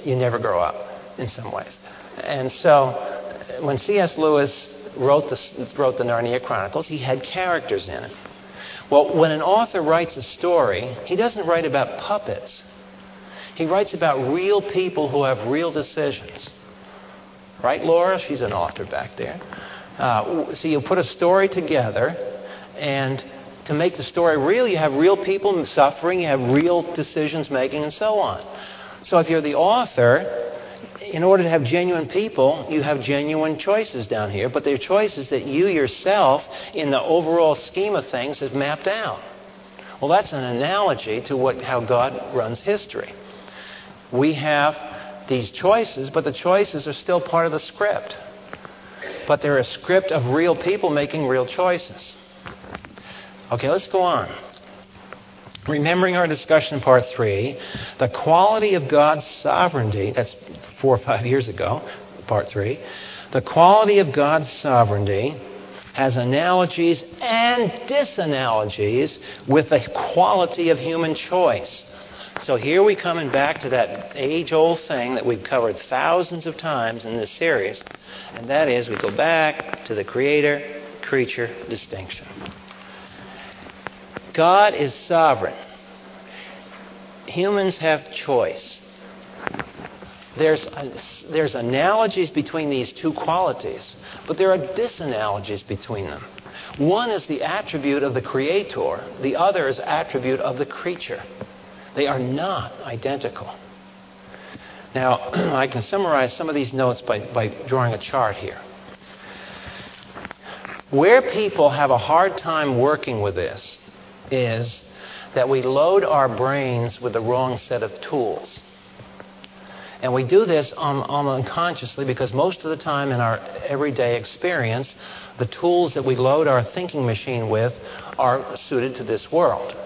you never grow up in some ways. And so when C.S. Lewis wrote the, wrote the Narnia Chronicles, he had characters in it. Well, when an author writes a story, he doesn't write about puppets. He writes about real people who have real decisions. Right, Laura? She's an author back there. Uh, so you put a story together, and to make the story real, you have real people suffering, you have real decisions making, and so on. So if you're the author, in order to have genuine people, you have genuine choices down here, but they're choices that you yourself, in the overall scheme of things, have mapped out. Well, that's an analogy to what, how God runs history. We have these choices, but the choices are still part of the script. But they're a script of real people making real choices. Okay, let's go on. Remembering our discussion in part three, the quality of God's sovereignty, that's four or five years ago, part three, the quality of God's sovereignty has analogies and disanalogies with the quality of human choice. So here we coming back to that age old thing that we've covered thousands of times in this series, and that is we go back to the creator creature distinction. God is sovereign. Humans have choice. There's, there's analogies between these two qualities, but there are disanalogies between them. One is the attribute of the creator, the other is attribute of the creature. They are not identical. Now, I can summarize some of these notes by, by drawing a chart here. Where people have a hard time working with this is that we load our brains with the wrong set of tools. And we do this um, um, unconsciously because most of the time in our everyday experience, the tools that we load our thinking machine with are suited to this world.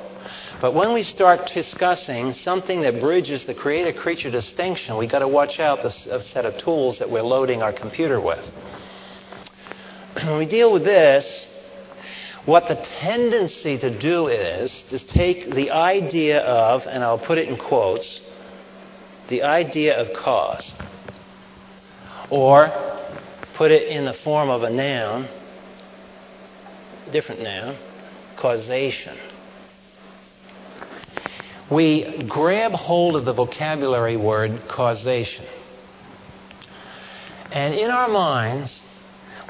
But when we start discussing something that bridges the creator creature distinction, we've got to watch out the set of tools that we're loading our computer with. When we deal with this, what the tendency to do is to take the idea of, and I'll put it in quotes, the idea of cause, or put it in the form of a noun, different noun, causation we grab hold of the vocabulary word causation. And in our minds,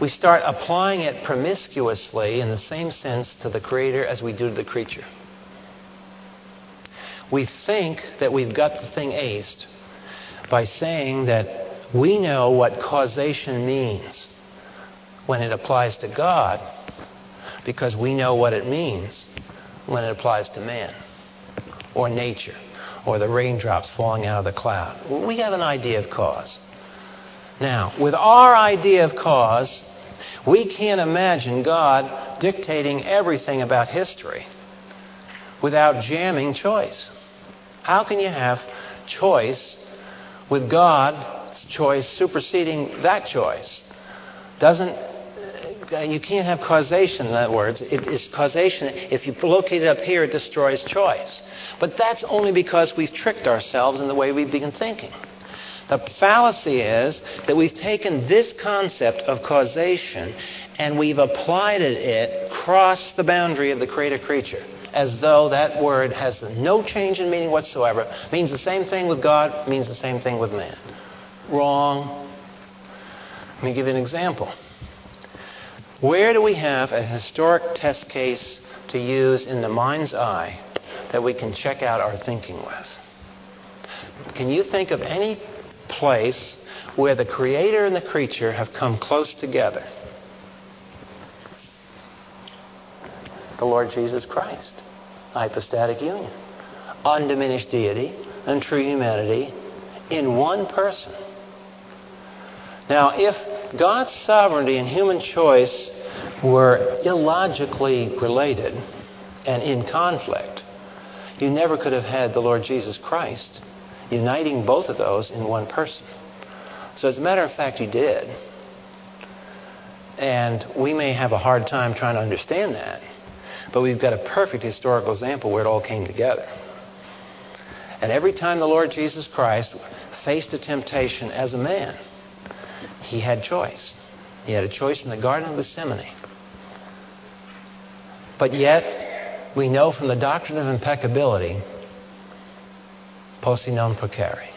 we start applying it promiscuously in the same sense to the Creator as we do to the creature. We think that we've got the thing aced by saying that we know what causation means when it applies to God because we know what it means when it applies to man or nature or the raindrops falling out of the cloud. We have an idea of cause. Now, with our idea of cause, we can't imagine God dictating everything about history without jamming choice. How can you have choice with God's choice superseding that choice? Doesn't uh, you can't have causation in other words. It is causation. If you locate it up here, it destroys choice. But that's only because we've tricked ourselves in the way we've been thinking. The fallacy is that we've taken this concept of causation and we've applied it across the boundary of the creator creature. as though that word has no change in meaning whatsoever. Means the same thing with God, means the same thing with man. Wrong. Let me give you an example. Where do we have a historic test case to use in the mind's eye that we can check out our thinking with? Can you think of any place where the creator and the creature have come close together? The Lord Jesus Christ. Hypostatic union. Undiminished deity and true humanity in one person. Now, if God's sovereignty and human choice were illogically related and in conflict, you never could have had the Lord Jesus Christ uniting both of those in one person. So, as a matter of fact, you did. And we may have a hard time trying to understand that, but we've got a perfect historical example where it all came together. And every time the Lord Jesus Christ faced a temptation as a man, he had choice. He had a choice in the Garden of Gethsemane. But yet, we know from the doctrine of impeccability, posse non peccare,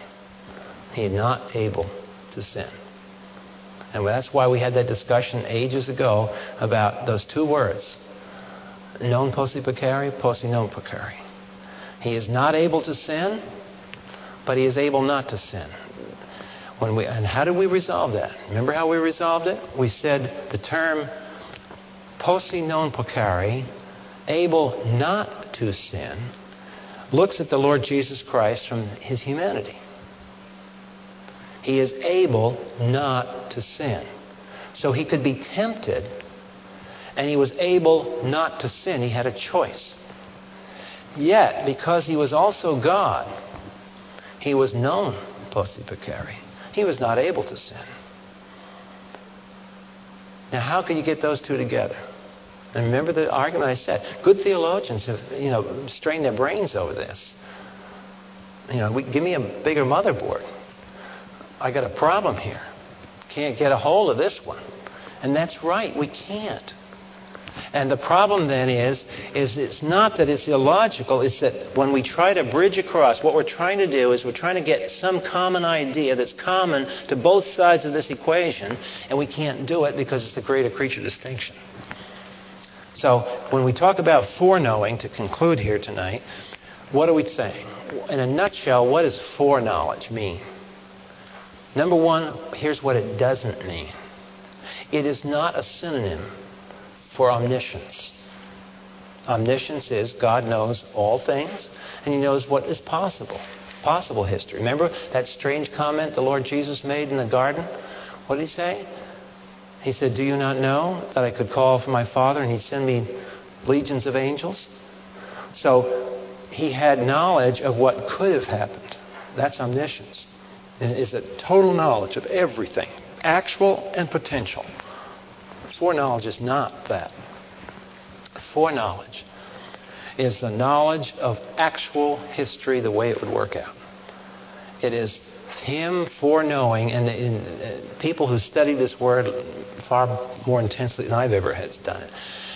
he is not able to sin. And that's why we had that discussion ages ago about those two words, non posse peccare, posse non peccare. He is not able to sin, but he is able not to sin. When we, and how did we resolve that? Remember how we resolved it? We said the term posse non peccare, able not to sin, looks at the Lord Jesus Christ from his humanity. He is able not to sin. So he could be tempted, and he was able not to sin. He had a choice. Yet, because he was also God, he was non posse peccare. He was not able to sin. Now, how can you get those two together? And remember the argument I said. Good theologians have, you know, strained their brains over this. You know, we, give me a bigger motherboard. I got a problem here. Can't get a hold of this one. And that's right, we can't. And the problem then is, is it's not that it's illogical, it's that when we try to bridge across, what we're trying to do is we're trying to get some common idea that's common to both sides of this equation, and we can't do it because it's the creator creature distinction. So when we talk about foreknowing, to conclude here tonight, what are we saying? In a nutshell, what does foreknowledge mean? Number one, here's what it doesn't mean. It is not a synonym for omniscience. Omniscience is God knows all things and he knows what is possible. Possible history. Remember that strange comment the Lord Jesus made in the garden? What did he say? He said, Do you not know that I could call for my Father and he'd send me legions of angels? So he had knowledge of what could have happened. That's omniscience. It is a total knowledge of everything, actual and potential. Foreknowledge is not that. Foreknowledge is the knowledge of actual history the way it would work out. It is Him foreknowing, and, and uh, people who study this word far more intensely than I've ever had done it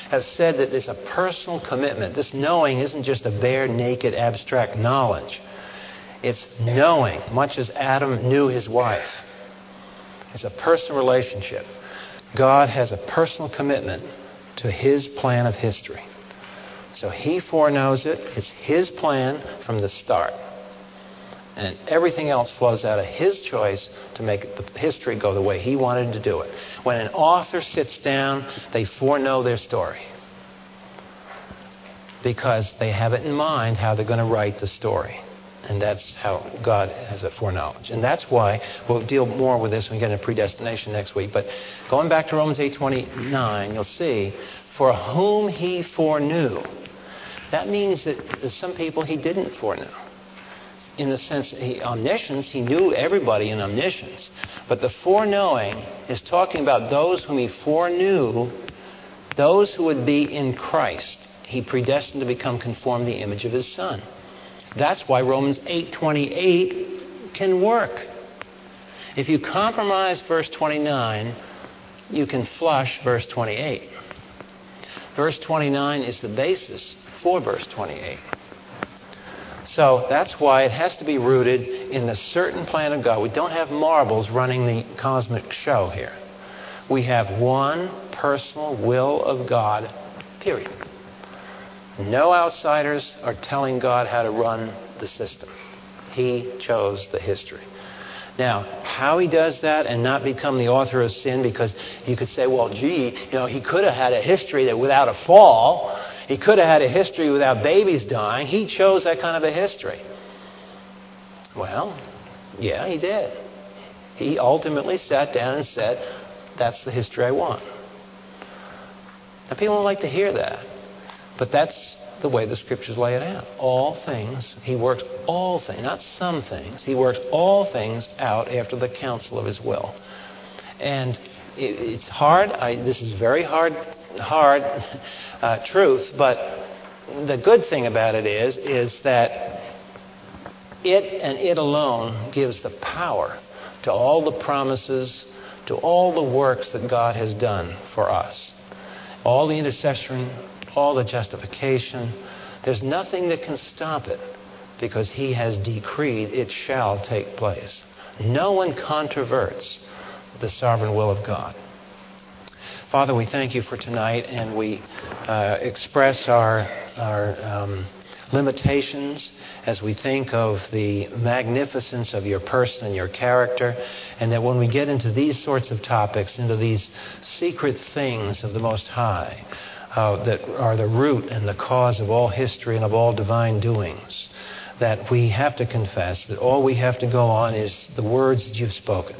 have said that it's a personal commitment. This knowing isn't just a bare, naked, abstract knowledge. It's knowing, much as Adam knew his wife. It's a personal relationship. God has a personal commitment to his plan of history. So he foreknows it. It's his plan from the start. And everything else flows out of his choice to make the history go the way he wanted to do it. When an author sits down, they foreknow their story. Because they have it in mind how they're going to write the story. And that's how God has a foreknowledge. And that's why we'll deal more with this when we get into predestination next week. But going back to Romans 8.29, you'll see, for whom he foreknew. That means that some people he didn't foreknow. In the sense, he, omniscience, he knew everybody in omniscience. But the foreknowing is talking about those whom he foreknew, those who would be in Christ. He predestined to become conformed to the image of his Son. That's why Romans 8:28 can work. If you compromise verse 29, you can flush verse 28. Verse 29 is the basis for verse 28. So that's why it has to be rooted in the certain plan of God. We don't have marbles running the cosmic show here. We have one personal will of God, period. No outsiders are telling God how to run the system. He chose the history. Now, how he does that and not become the author of sin, because you could say, well, gee, you know, he could have had a history that without a fall, he could have had a history without babies dying. He chose that kind of a history. Well, yeah, he did. He ultimately sat down and said, that's the history I want. Now, people don't like to hear that, but that's the way the scriptures lay it out. All things, he works all things, not some things, he works all things out after the counsel of his will. And it, it's hard. I, this is very hard, hard uh, truth, but the good thing about it is, is that it and it alone gives the power to all the promises, to all the works that God has done for us. All the intercession, all the justification. There's nothing that can stop it because he has decreed it shall take place. No one controverts the sovereign will of God. Father, we thank you for tonight and we uh, express our, our um, limitations as we think of the magnificence of your person and your character, and that when we get into these sorts of topics, into these secret things of the Most High, uh, that are the root and the cause of all history and of all divine doings. That we have to confess that all we have to go on is the words that you've spoken.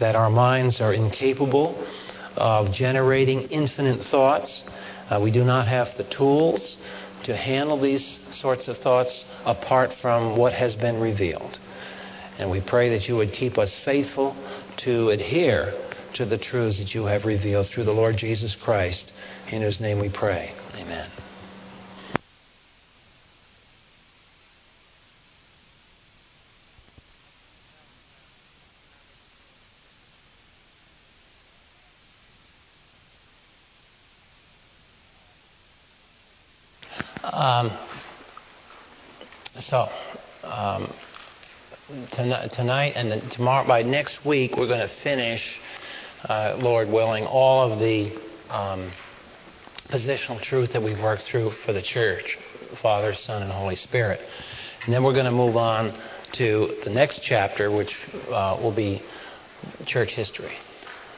That our minds are incapable of generating infinite thoughts. Uh, we do not have the tools to handle these sorts of thoughts apart from what has been revealed. And we pray that you would keep us faithful to adhere to the truths that you have revealed through the Lord Jesus Christ in whose name we pray. Amen. Um, so, um, tonight, tonight and then tomorrow, by next week, we're going to finish, uh, Lord willing, all of the um, positional truth that we've worked through for the church Father, Son, and Holy Spirit. And then we're going to move on to the next chapter, which uh, will be church history.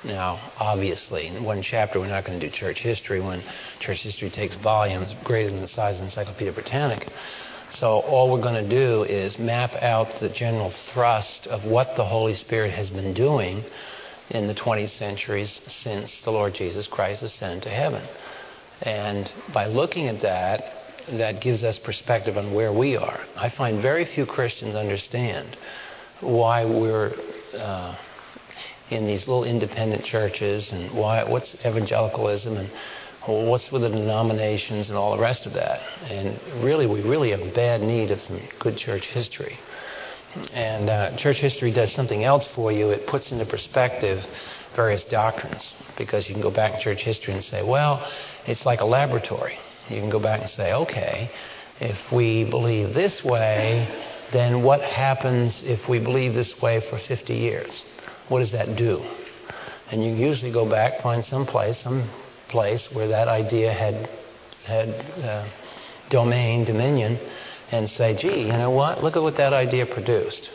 Now, obviously, in one chapter, we're not going to do church history when church history takes volumes greater than the size of Encyclopedia Britannica. So, all we're going to do is map out the general thrust of what the Holy Spirit has been doing in the 20th centuries since the Lord Jesus Christ ascended to heaven. And by looking at that, that gives us perspective on where we are. I find very few Christians understand why we're uh, in these little independent churches and why what's evangelicalism and what's with the denominations and all the rest of that. And really, we really have bad need of some good church history. And uh, church history does something else for you. It puts into perspective various doctrines because you can go back in church history and say, well, it's like a laboratory. You can go back and say, okay, if we believe this way, then what happens if we believe this way for 50 years? What does that do? And you usually go back, find some place, some place where that idea had had uh, domain, dominion, and say, gee, you know what? Look at what that idea produced.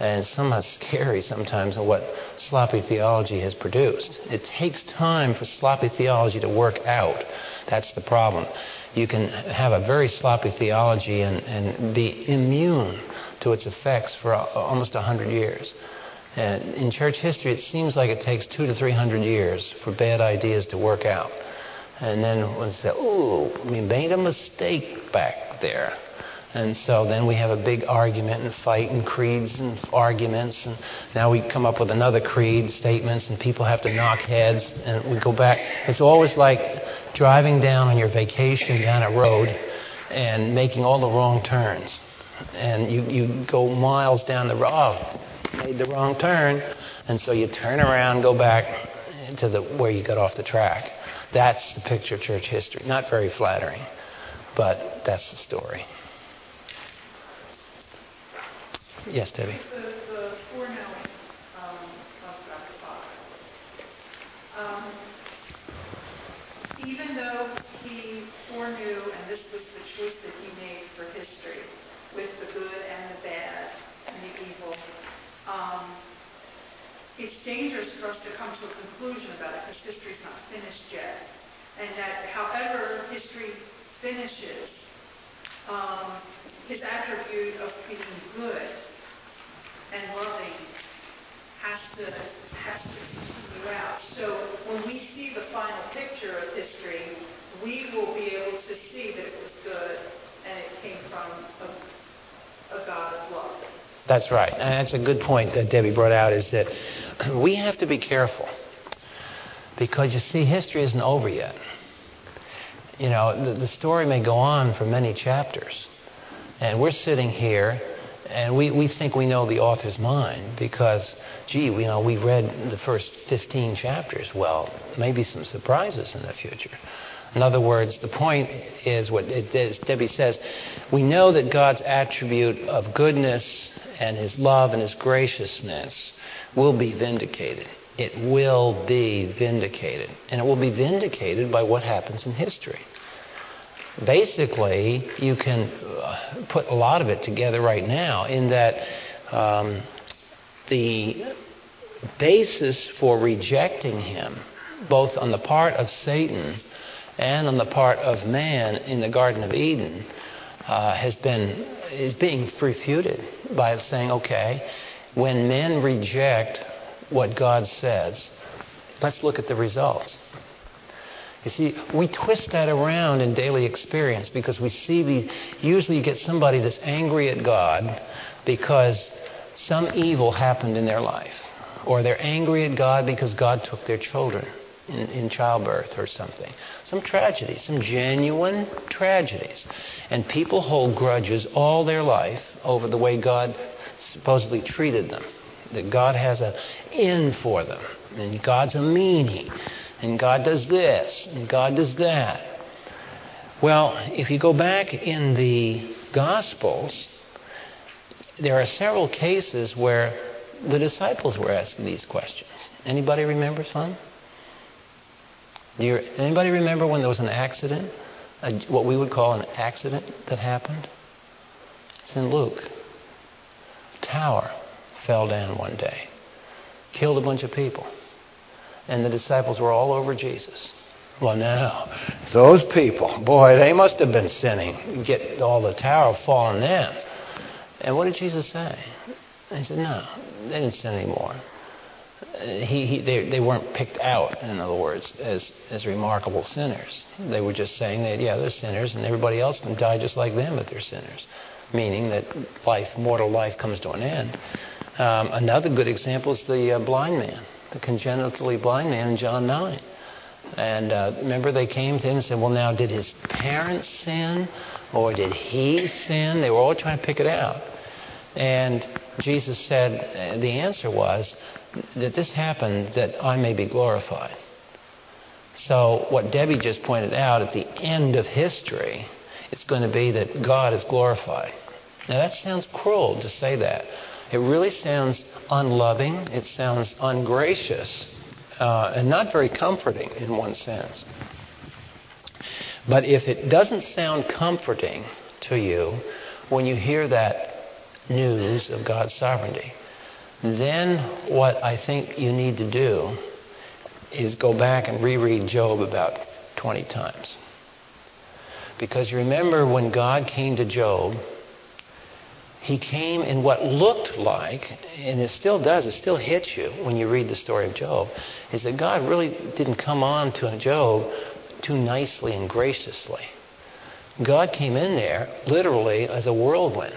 And it's somewhat scary sometimes what sloppy theology has produced. It takes time for sloppy theology to work out. That's the problem. You can have a very sloppy theology and, and be immune to its effects for almost 100 years. And in church history, it seems like it takes two to three hundred years for bad ideas to work out. And then we say, oh, we made a mistake back there. And so then we have a big argument and fight and creeds and arguments. And now we come up with another creed, statements, and people have to knock heads. And we go back. It's always like driving down on your vacation down a road and making all the wrong turns. And you, you go miles down the road. Oh, made the wrong turn. And so you turn around, go back to the, where you got off the track. That's the picture of church history. Not very flattering, but that's the story. Yes, Debbie. Um. Um, even though he foreknew, and this was the choice that he made for history, with the good and the bad and the evil, um, it's dangerous for us to come to a conclusion about it because history's not finished yet. And that however history finishes, um, his attribute of being good and loving has to has to continue out. So when we see the final picture of history, we will be able to see that it was good and it came from a, a God of love. That's right. And that's a good point that Debbie brought out is that we have to be careful because you see, history isn't over yet. You know, the, the story may go on for many chapters. And we're sitting here and we, we think we know the author's mind because, gee, we, you know, we read the first 15 chapters. Well, maybe some surprises in the future. In other words, the point is what it is, Debbie says we know that God's attribute of goodness and his love and his graciousness will be vindicated. It will be vindicated. And it will be vindicated by what happens in history basically, you can uh, put a lot of it together right now in that um, the basis for rejecting him, both on the part of Satan and on the part of man in the Garden of Eden, uh, has been is being refuted by saying, okay, when men reject what God says, let's look at the results. You see, we twist that around in daily experience because we see the. Usually, you get somebody that's angry at God because some evil happened in their life, or they're angry at God because God took their children in, in childbirth or something. Some tragedies, some genuine tragedies. And people hold grudges all their life over the way God supposedly treated them. That God has an end for them, and God's a meanie and God does this, and God does that. Well, if you go back in the Gospels, there are several cases where the disciples were asking these questions. Anybody remember some? Do you, anybody remember when there was an accident, a, what we would call an accident that happened? It's in Luke. Tower fell down one day, killed a bunch of people and the disciples were all over Jesus. Well, now, those people, boy, they must have been sinning. Get all the tower falling down. And what did Jesus say? He said, no, they didn't sin anymore. He, he, they, they weren't picked out, in other words, as, as remarkable sinners. They were just saying that, yeah, they're sinners, and everybody else can die just like them if they're sinners, meaning that life, mortal life, comes to an end. Um, another good example is the uh, blind man the congenitally blind man in John 9. And uh, remember, they came to him and said, Well, now, did his parents sin or did he sin? They were all trying to pick it out. And Jesus said, uh, The answer was that this happened that I may be glorified. So, what Debbie just pointed out at the end of history, it's going to be that God is glorified. Now, that sounds cruel to say that. It really sounds unloving, it sounds ungracious, uh, and not very comforting in one sense. But if it doesn't sound comforting to you when you hear that news of God's sovereignty, then what I think you need to do is go back and reread Job about 20 times. Because remember when God came to Job he came in what looked like, and it still does, it still hits you when you read the story of Job, is that God really didn't come on to Job too nicely and graciously. God came in there literally as a whirlwind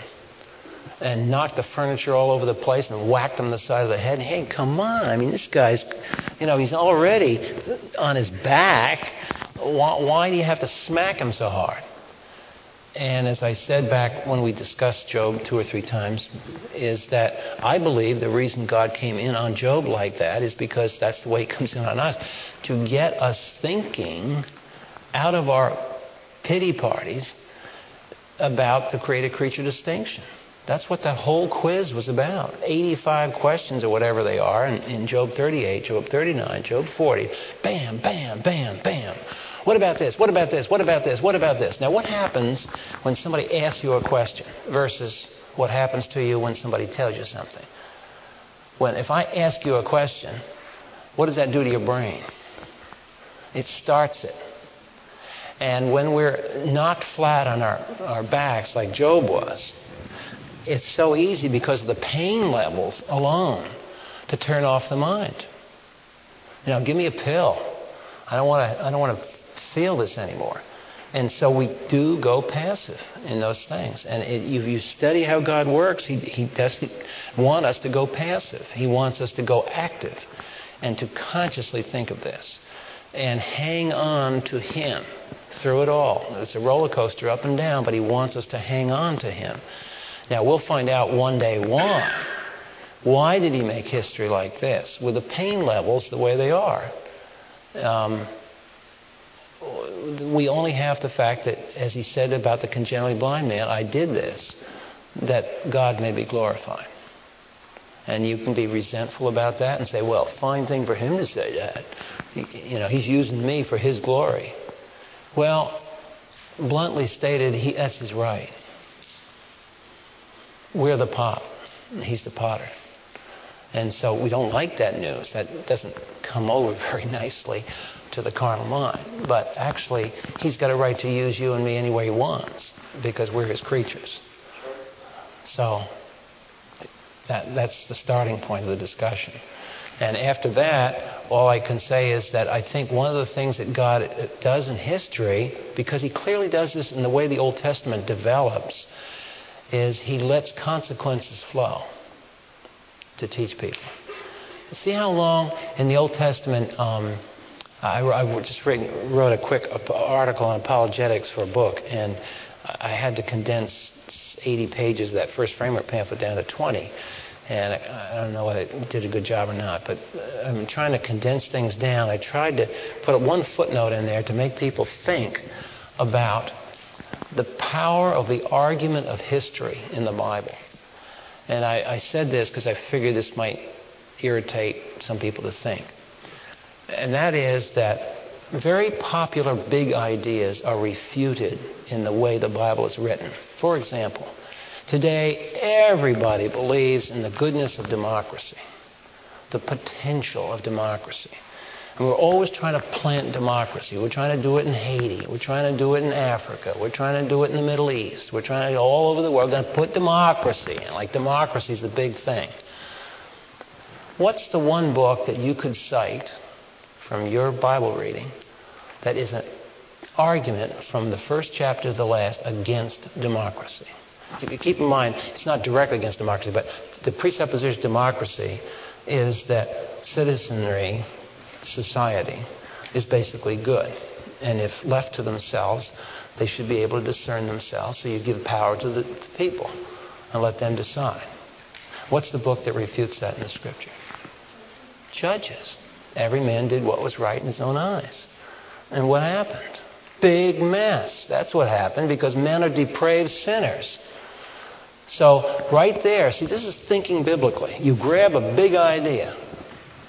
and knocked the furniture all over the place and whacked him the side of the head. Hey, come on. I mean, this guy's, you know, he's already on his back. Why, why do you have to smack him so hard? And as I said back when we discussed Job two or three times, is that I believe the reason God came in on Job like that is because that's the way He comes in on us to get us thinking out of our pity parties about the created creature distinction. That's what that whole quiz was about. 85 questions or whatever they are in, in Job 38, Job 39, Job 40. Bam, bam, bam, bam. What about this? What about this? What about this? What about this? Now, what happens when somebody asks you a question versus what happens to you when somebody tells you something? When if I ask you a question, what does that do to your brain? It starts it. And when we're knocked flat on our, our backs like Job was, it's so easy because of the pain levels alone to turn off the mind. You know, give me a pill. I don't want to. I don't want to feel this anymore. And so we do go passive in those things. And it, if you study how God works, he, he doesn't want us to go passive. He wants us to go active and to consciously think of this and hang on to Him through it all. It's a roller coaster up and down, but He wants us to hang on to Him. Now, we'll find out one day why. Why did He make history like this with the pain levels the way they are? Um, we only have the fact that, as he said about the congenitally blind man, I did this, that God may be glorified. And you can be resentful about that and say, well, fine thing for him to say that. You know, he's using me for his glory. Well, bluntly stated, he, that's his right. We're the pot. He's the potter. And so we don't like that news. That doesn't come over very nicely to the carnal mind. But actually, he's got a right to use you and me any way he wants because we're his creatures. So that, that's the starting point of the discussion. And after that, all I can say is that I think one of the things that God does in history, because He clearly does this in the way the Old Testament develops, is He lets consequences flow to teach people. See how long in the Old Testament um, I, I just wrote a quick article on apologetics for a book, and I had to condense 80 pages of that first framework pamphlet down to 20. And I, I don't know whether I did a good job or not, but uh, I'm trying to condense things down. I tried to put one footnote in there to make people think about the power of the argument of history in the Bible. And I, I said this because I figured this might irritate some people to think and that is that very popular big ideas are refuted in the way the Bible is written. For example, today everybody believes in the goodness of democracy, the potential of democracy. And we're always trying to plant democracy. We're trying to do it in Haiti. We're trying to do it in Africa. We're trying to do it in the Middle East. We're trying to all over the world. We're going to put democracy in. Like democracy is the big thing. What's the one book that you could cite from your Bible reading that is an argument from the first chapter to the last against democracy. Keep in mind, it's not directly against democracy, but the presupposition of democracy is that citizenry, society, is basically good. And if left to themselves, they should be able to discern themselves. So you give power to the to people and let them decide. What's the book that refutes that in the scripture? Judges. Every man did what was right in his own eyes. And what happened? Big mess. That's what happened because men are depraved sinners. So, right there, see, this is thinking biblically. You grab a big idea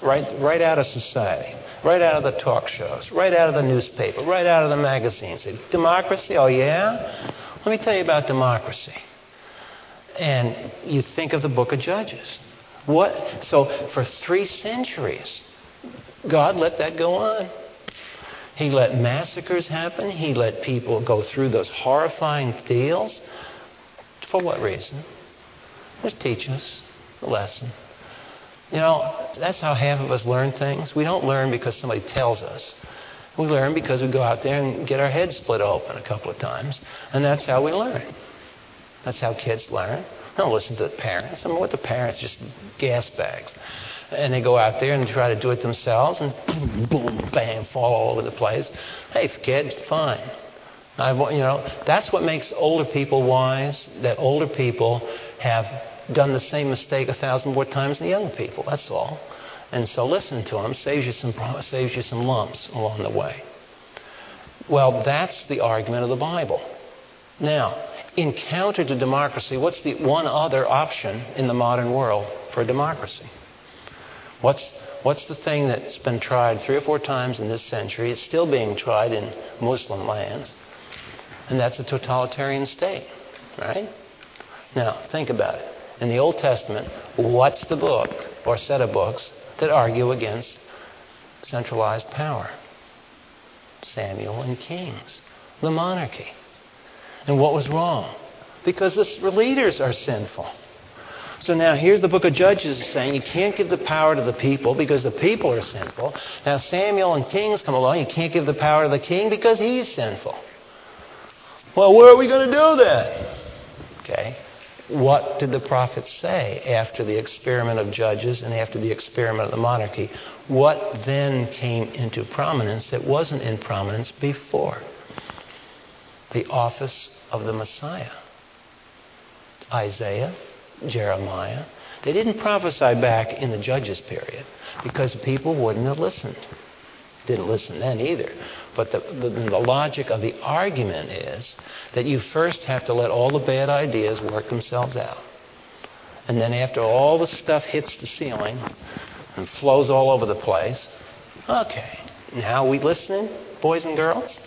right, right out of society, right out of the talk shows, right out of the newspaper, right out of the magazines. Democracy? Oh, yeah? Let me tell you about democracy. And you think of the book of Judges. What? So, for three centuries, God let that go on. He let massacres happen. He let people go through those horrifying deals. For what reason? Just teach us a lesson. You know, that's how half of us learn things. We don't learn because somebody tells us. We learn because we go out there and get our heads split open a couple of times, and that's how we learn. That's how kids learn. Don't listen to the parents. I mean, what the parents just gas bags and they go out there and try to do it themselves and boom, bam, fall all over the place. Hey, kid, fine. I, you know, that's what makes older people wise. That older people have done the same mistake a thousand more times than young people. That's all. And so listen to them saves you some saves you some lumps along the way. Well, that's the argument of the Bible. Now, in counter to democracy, what's the one other option in the modern world for democracy? What's what's the thing that's been tried three or four times in this century? It's still being tried in Muslim lands, and that's a totalitarian state, right? Now, think about it. In the Old Testament, what's the book or set of books that argue against centralized power? Samuel and Kings, the monarchy. And what was wrong? Because the leaders are sinful. So now here's the book of Judges saying you can't give the power to the people because the people are sinful. Now Samuel and Kings come along, you can't give the power to the king because he's sinful. Well, where are we going to do that? Okay. What did the prophets say after the experiment of judges and after the experiment of the monarchy? What then came into prominence that wasn't in prominence before? The office of the Messiah. Isaiah, Jeremiah, they didn't prophesy back in the judges period because people wouldn't have listened. Didn't listen then either. But the, the, the, logic of the argument is that you first have to let all the bad ideas work themselves out. And then after all the stuff hits the ceiling and flows all over the place, okay, now we listening, boys and girls?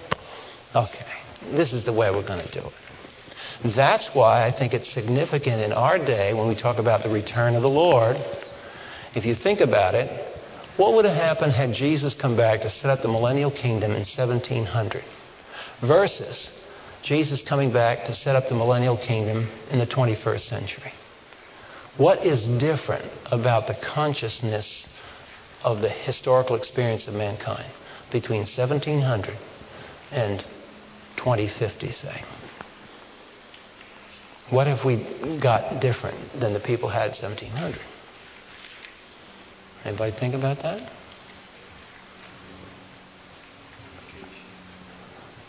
Okay, this is the way we're going to do it. That's why I think it's significant in our day when we talk about the return of the Lord. If you think about it, what would have happened had Jesus come back to set up the millennial kingdom in 1700 versus Jesus coming back to set up the millennial kingdom in the 21st century? What is different about the consciousness of the historical experience of mankind between 1700 and 2050, say? What have we got different than the people had 1700? Anybody think about that?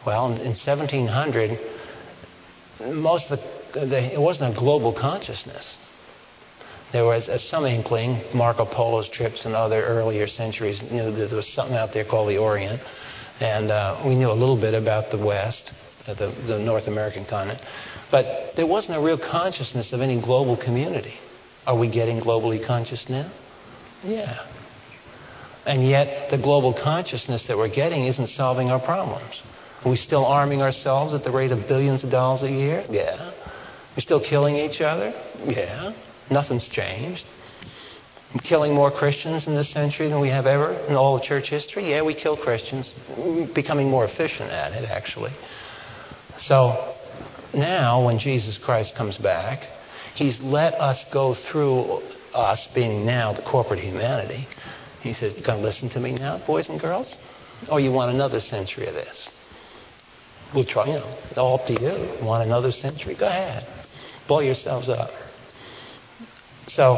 Well, in 1700, most of the, the, it wasn't a global consciousness. There was some inkling, Marco Polo's trips and other earlier centuries, you know, there was something out there called the Orient. And uh, we knew a little bit about the West, uh, the, the North American continent. But there wasn't a real consciousness of any global community. Are we getting globally conscious now? Yeah. And yet, the global consciousness that we're getting isn't solving our problems. Are we still arming ourselves at the rate of billions of dollars a year? Yeah. We're still killing each other? Yeah. Nothing's changed. We're killing more Christians in this century than we have ever in all of church history? Yeah, we kill Christians. We're becoming more efficient at it, actually. So, now, when Jesus Christ comes back, He's let us go through us being now the corporate humanity. He says, You to listen to me now, boys and girls? Or you want another century of this? We'll try, you know, all up to you. Want another century? Go ahead. Blow yourselves up. So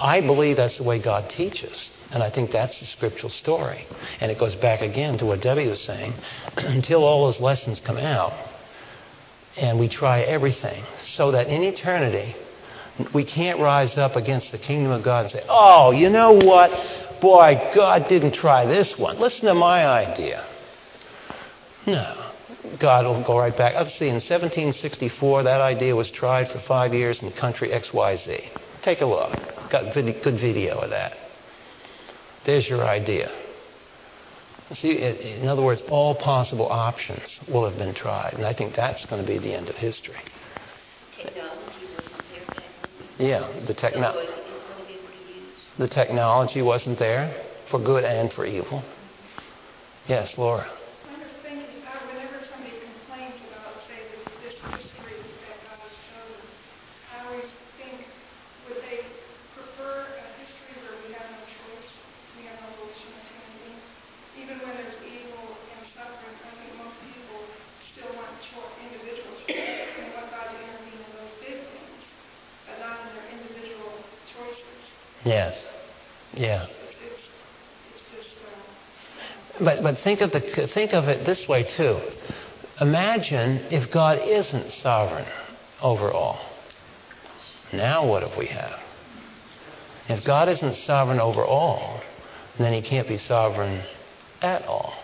I believe that's the way God teaches. And I think that's the scriptural story. And it goes back again to what Debbie was saying. Until all those lessons come out, and we try everything so that in eternity we can't rise up against the kingdom of God and say, oh, you know what? Boy, God didn't try this one. Listen to my idea. No. God will go right back. Let's see, in 1764, that idea was tried for five years in country XYZ. Take a look. Got good video of that. There's your idea. See, in other words, all possible options will have been tried, and I think that's going to be the end of history. Technology wasn't there. Yeah, the technology. The technology wasn't there for good and for evil. Yes, Laura. Think of the think of it this way too. imagine if God isn't sovereign over all. Now what if we have? If God isn't sovereign over all, then he can't be sovereign at all.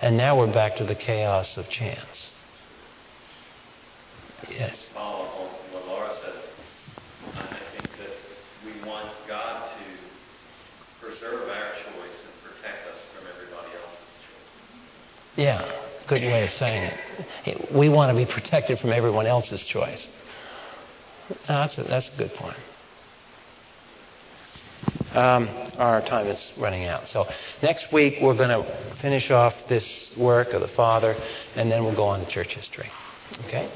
And now we're back to the chaos of chance. Yes. Oh, Follow on what Laura said. I think that we want God to preserve our choice and protect us from everybody else's choices. Yeah, good way of saying it. We want to be protected from everyone else's choice. that's, a, that's a good point. Um, our time is running out. So next week we're going to finish off this work of the Father, and then we'll go on to church history. Okay?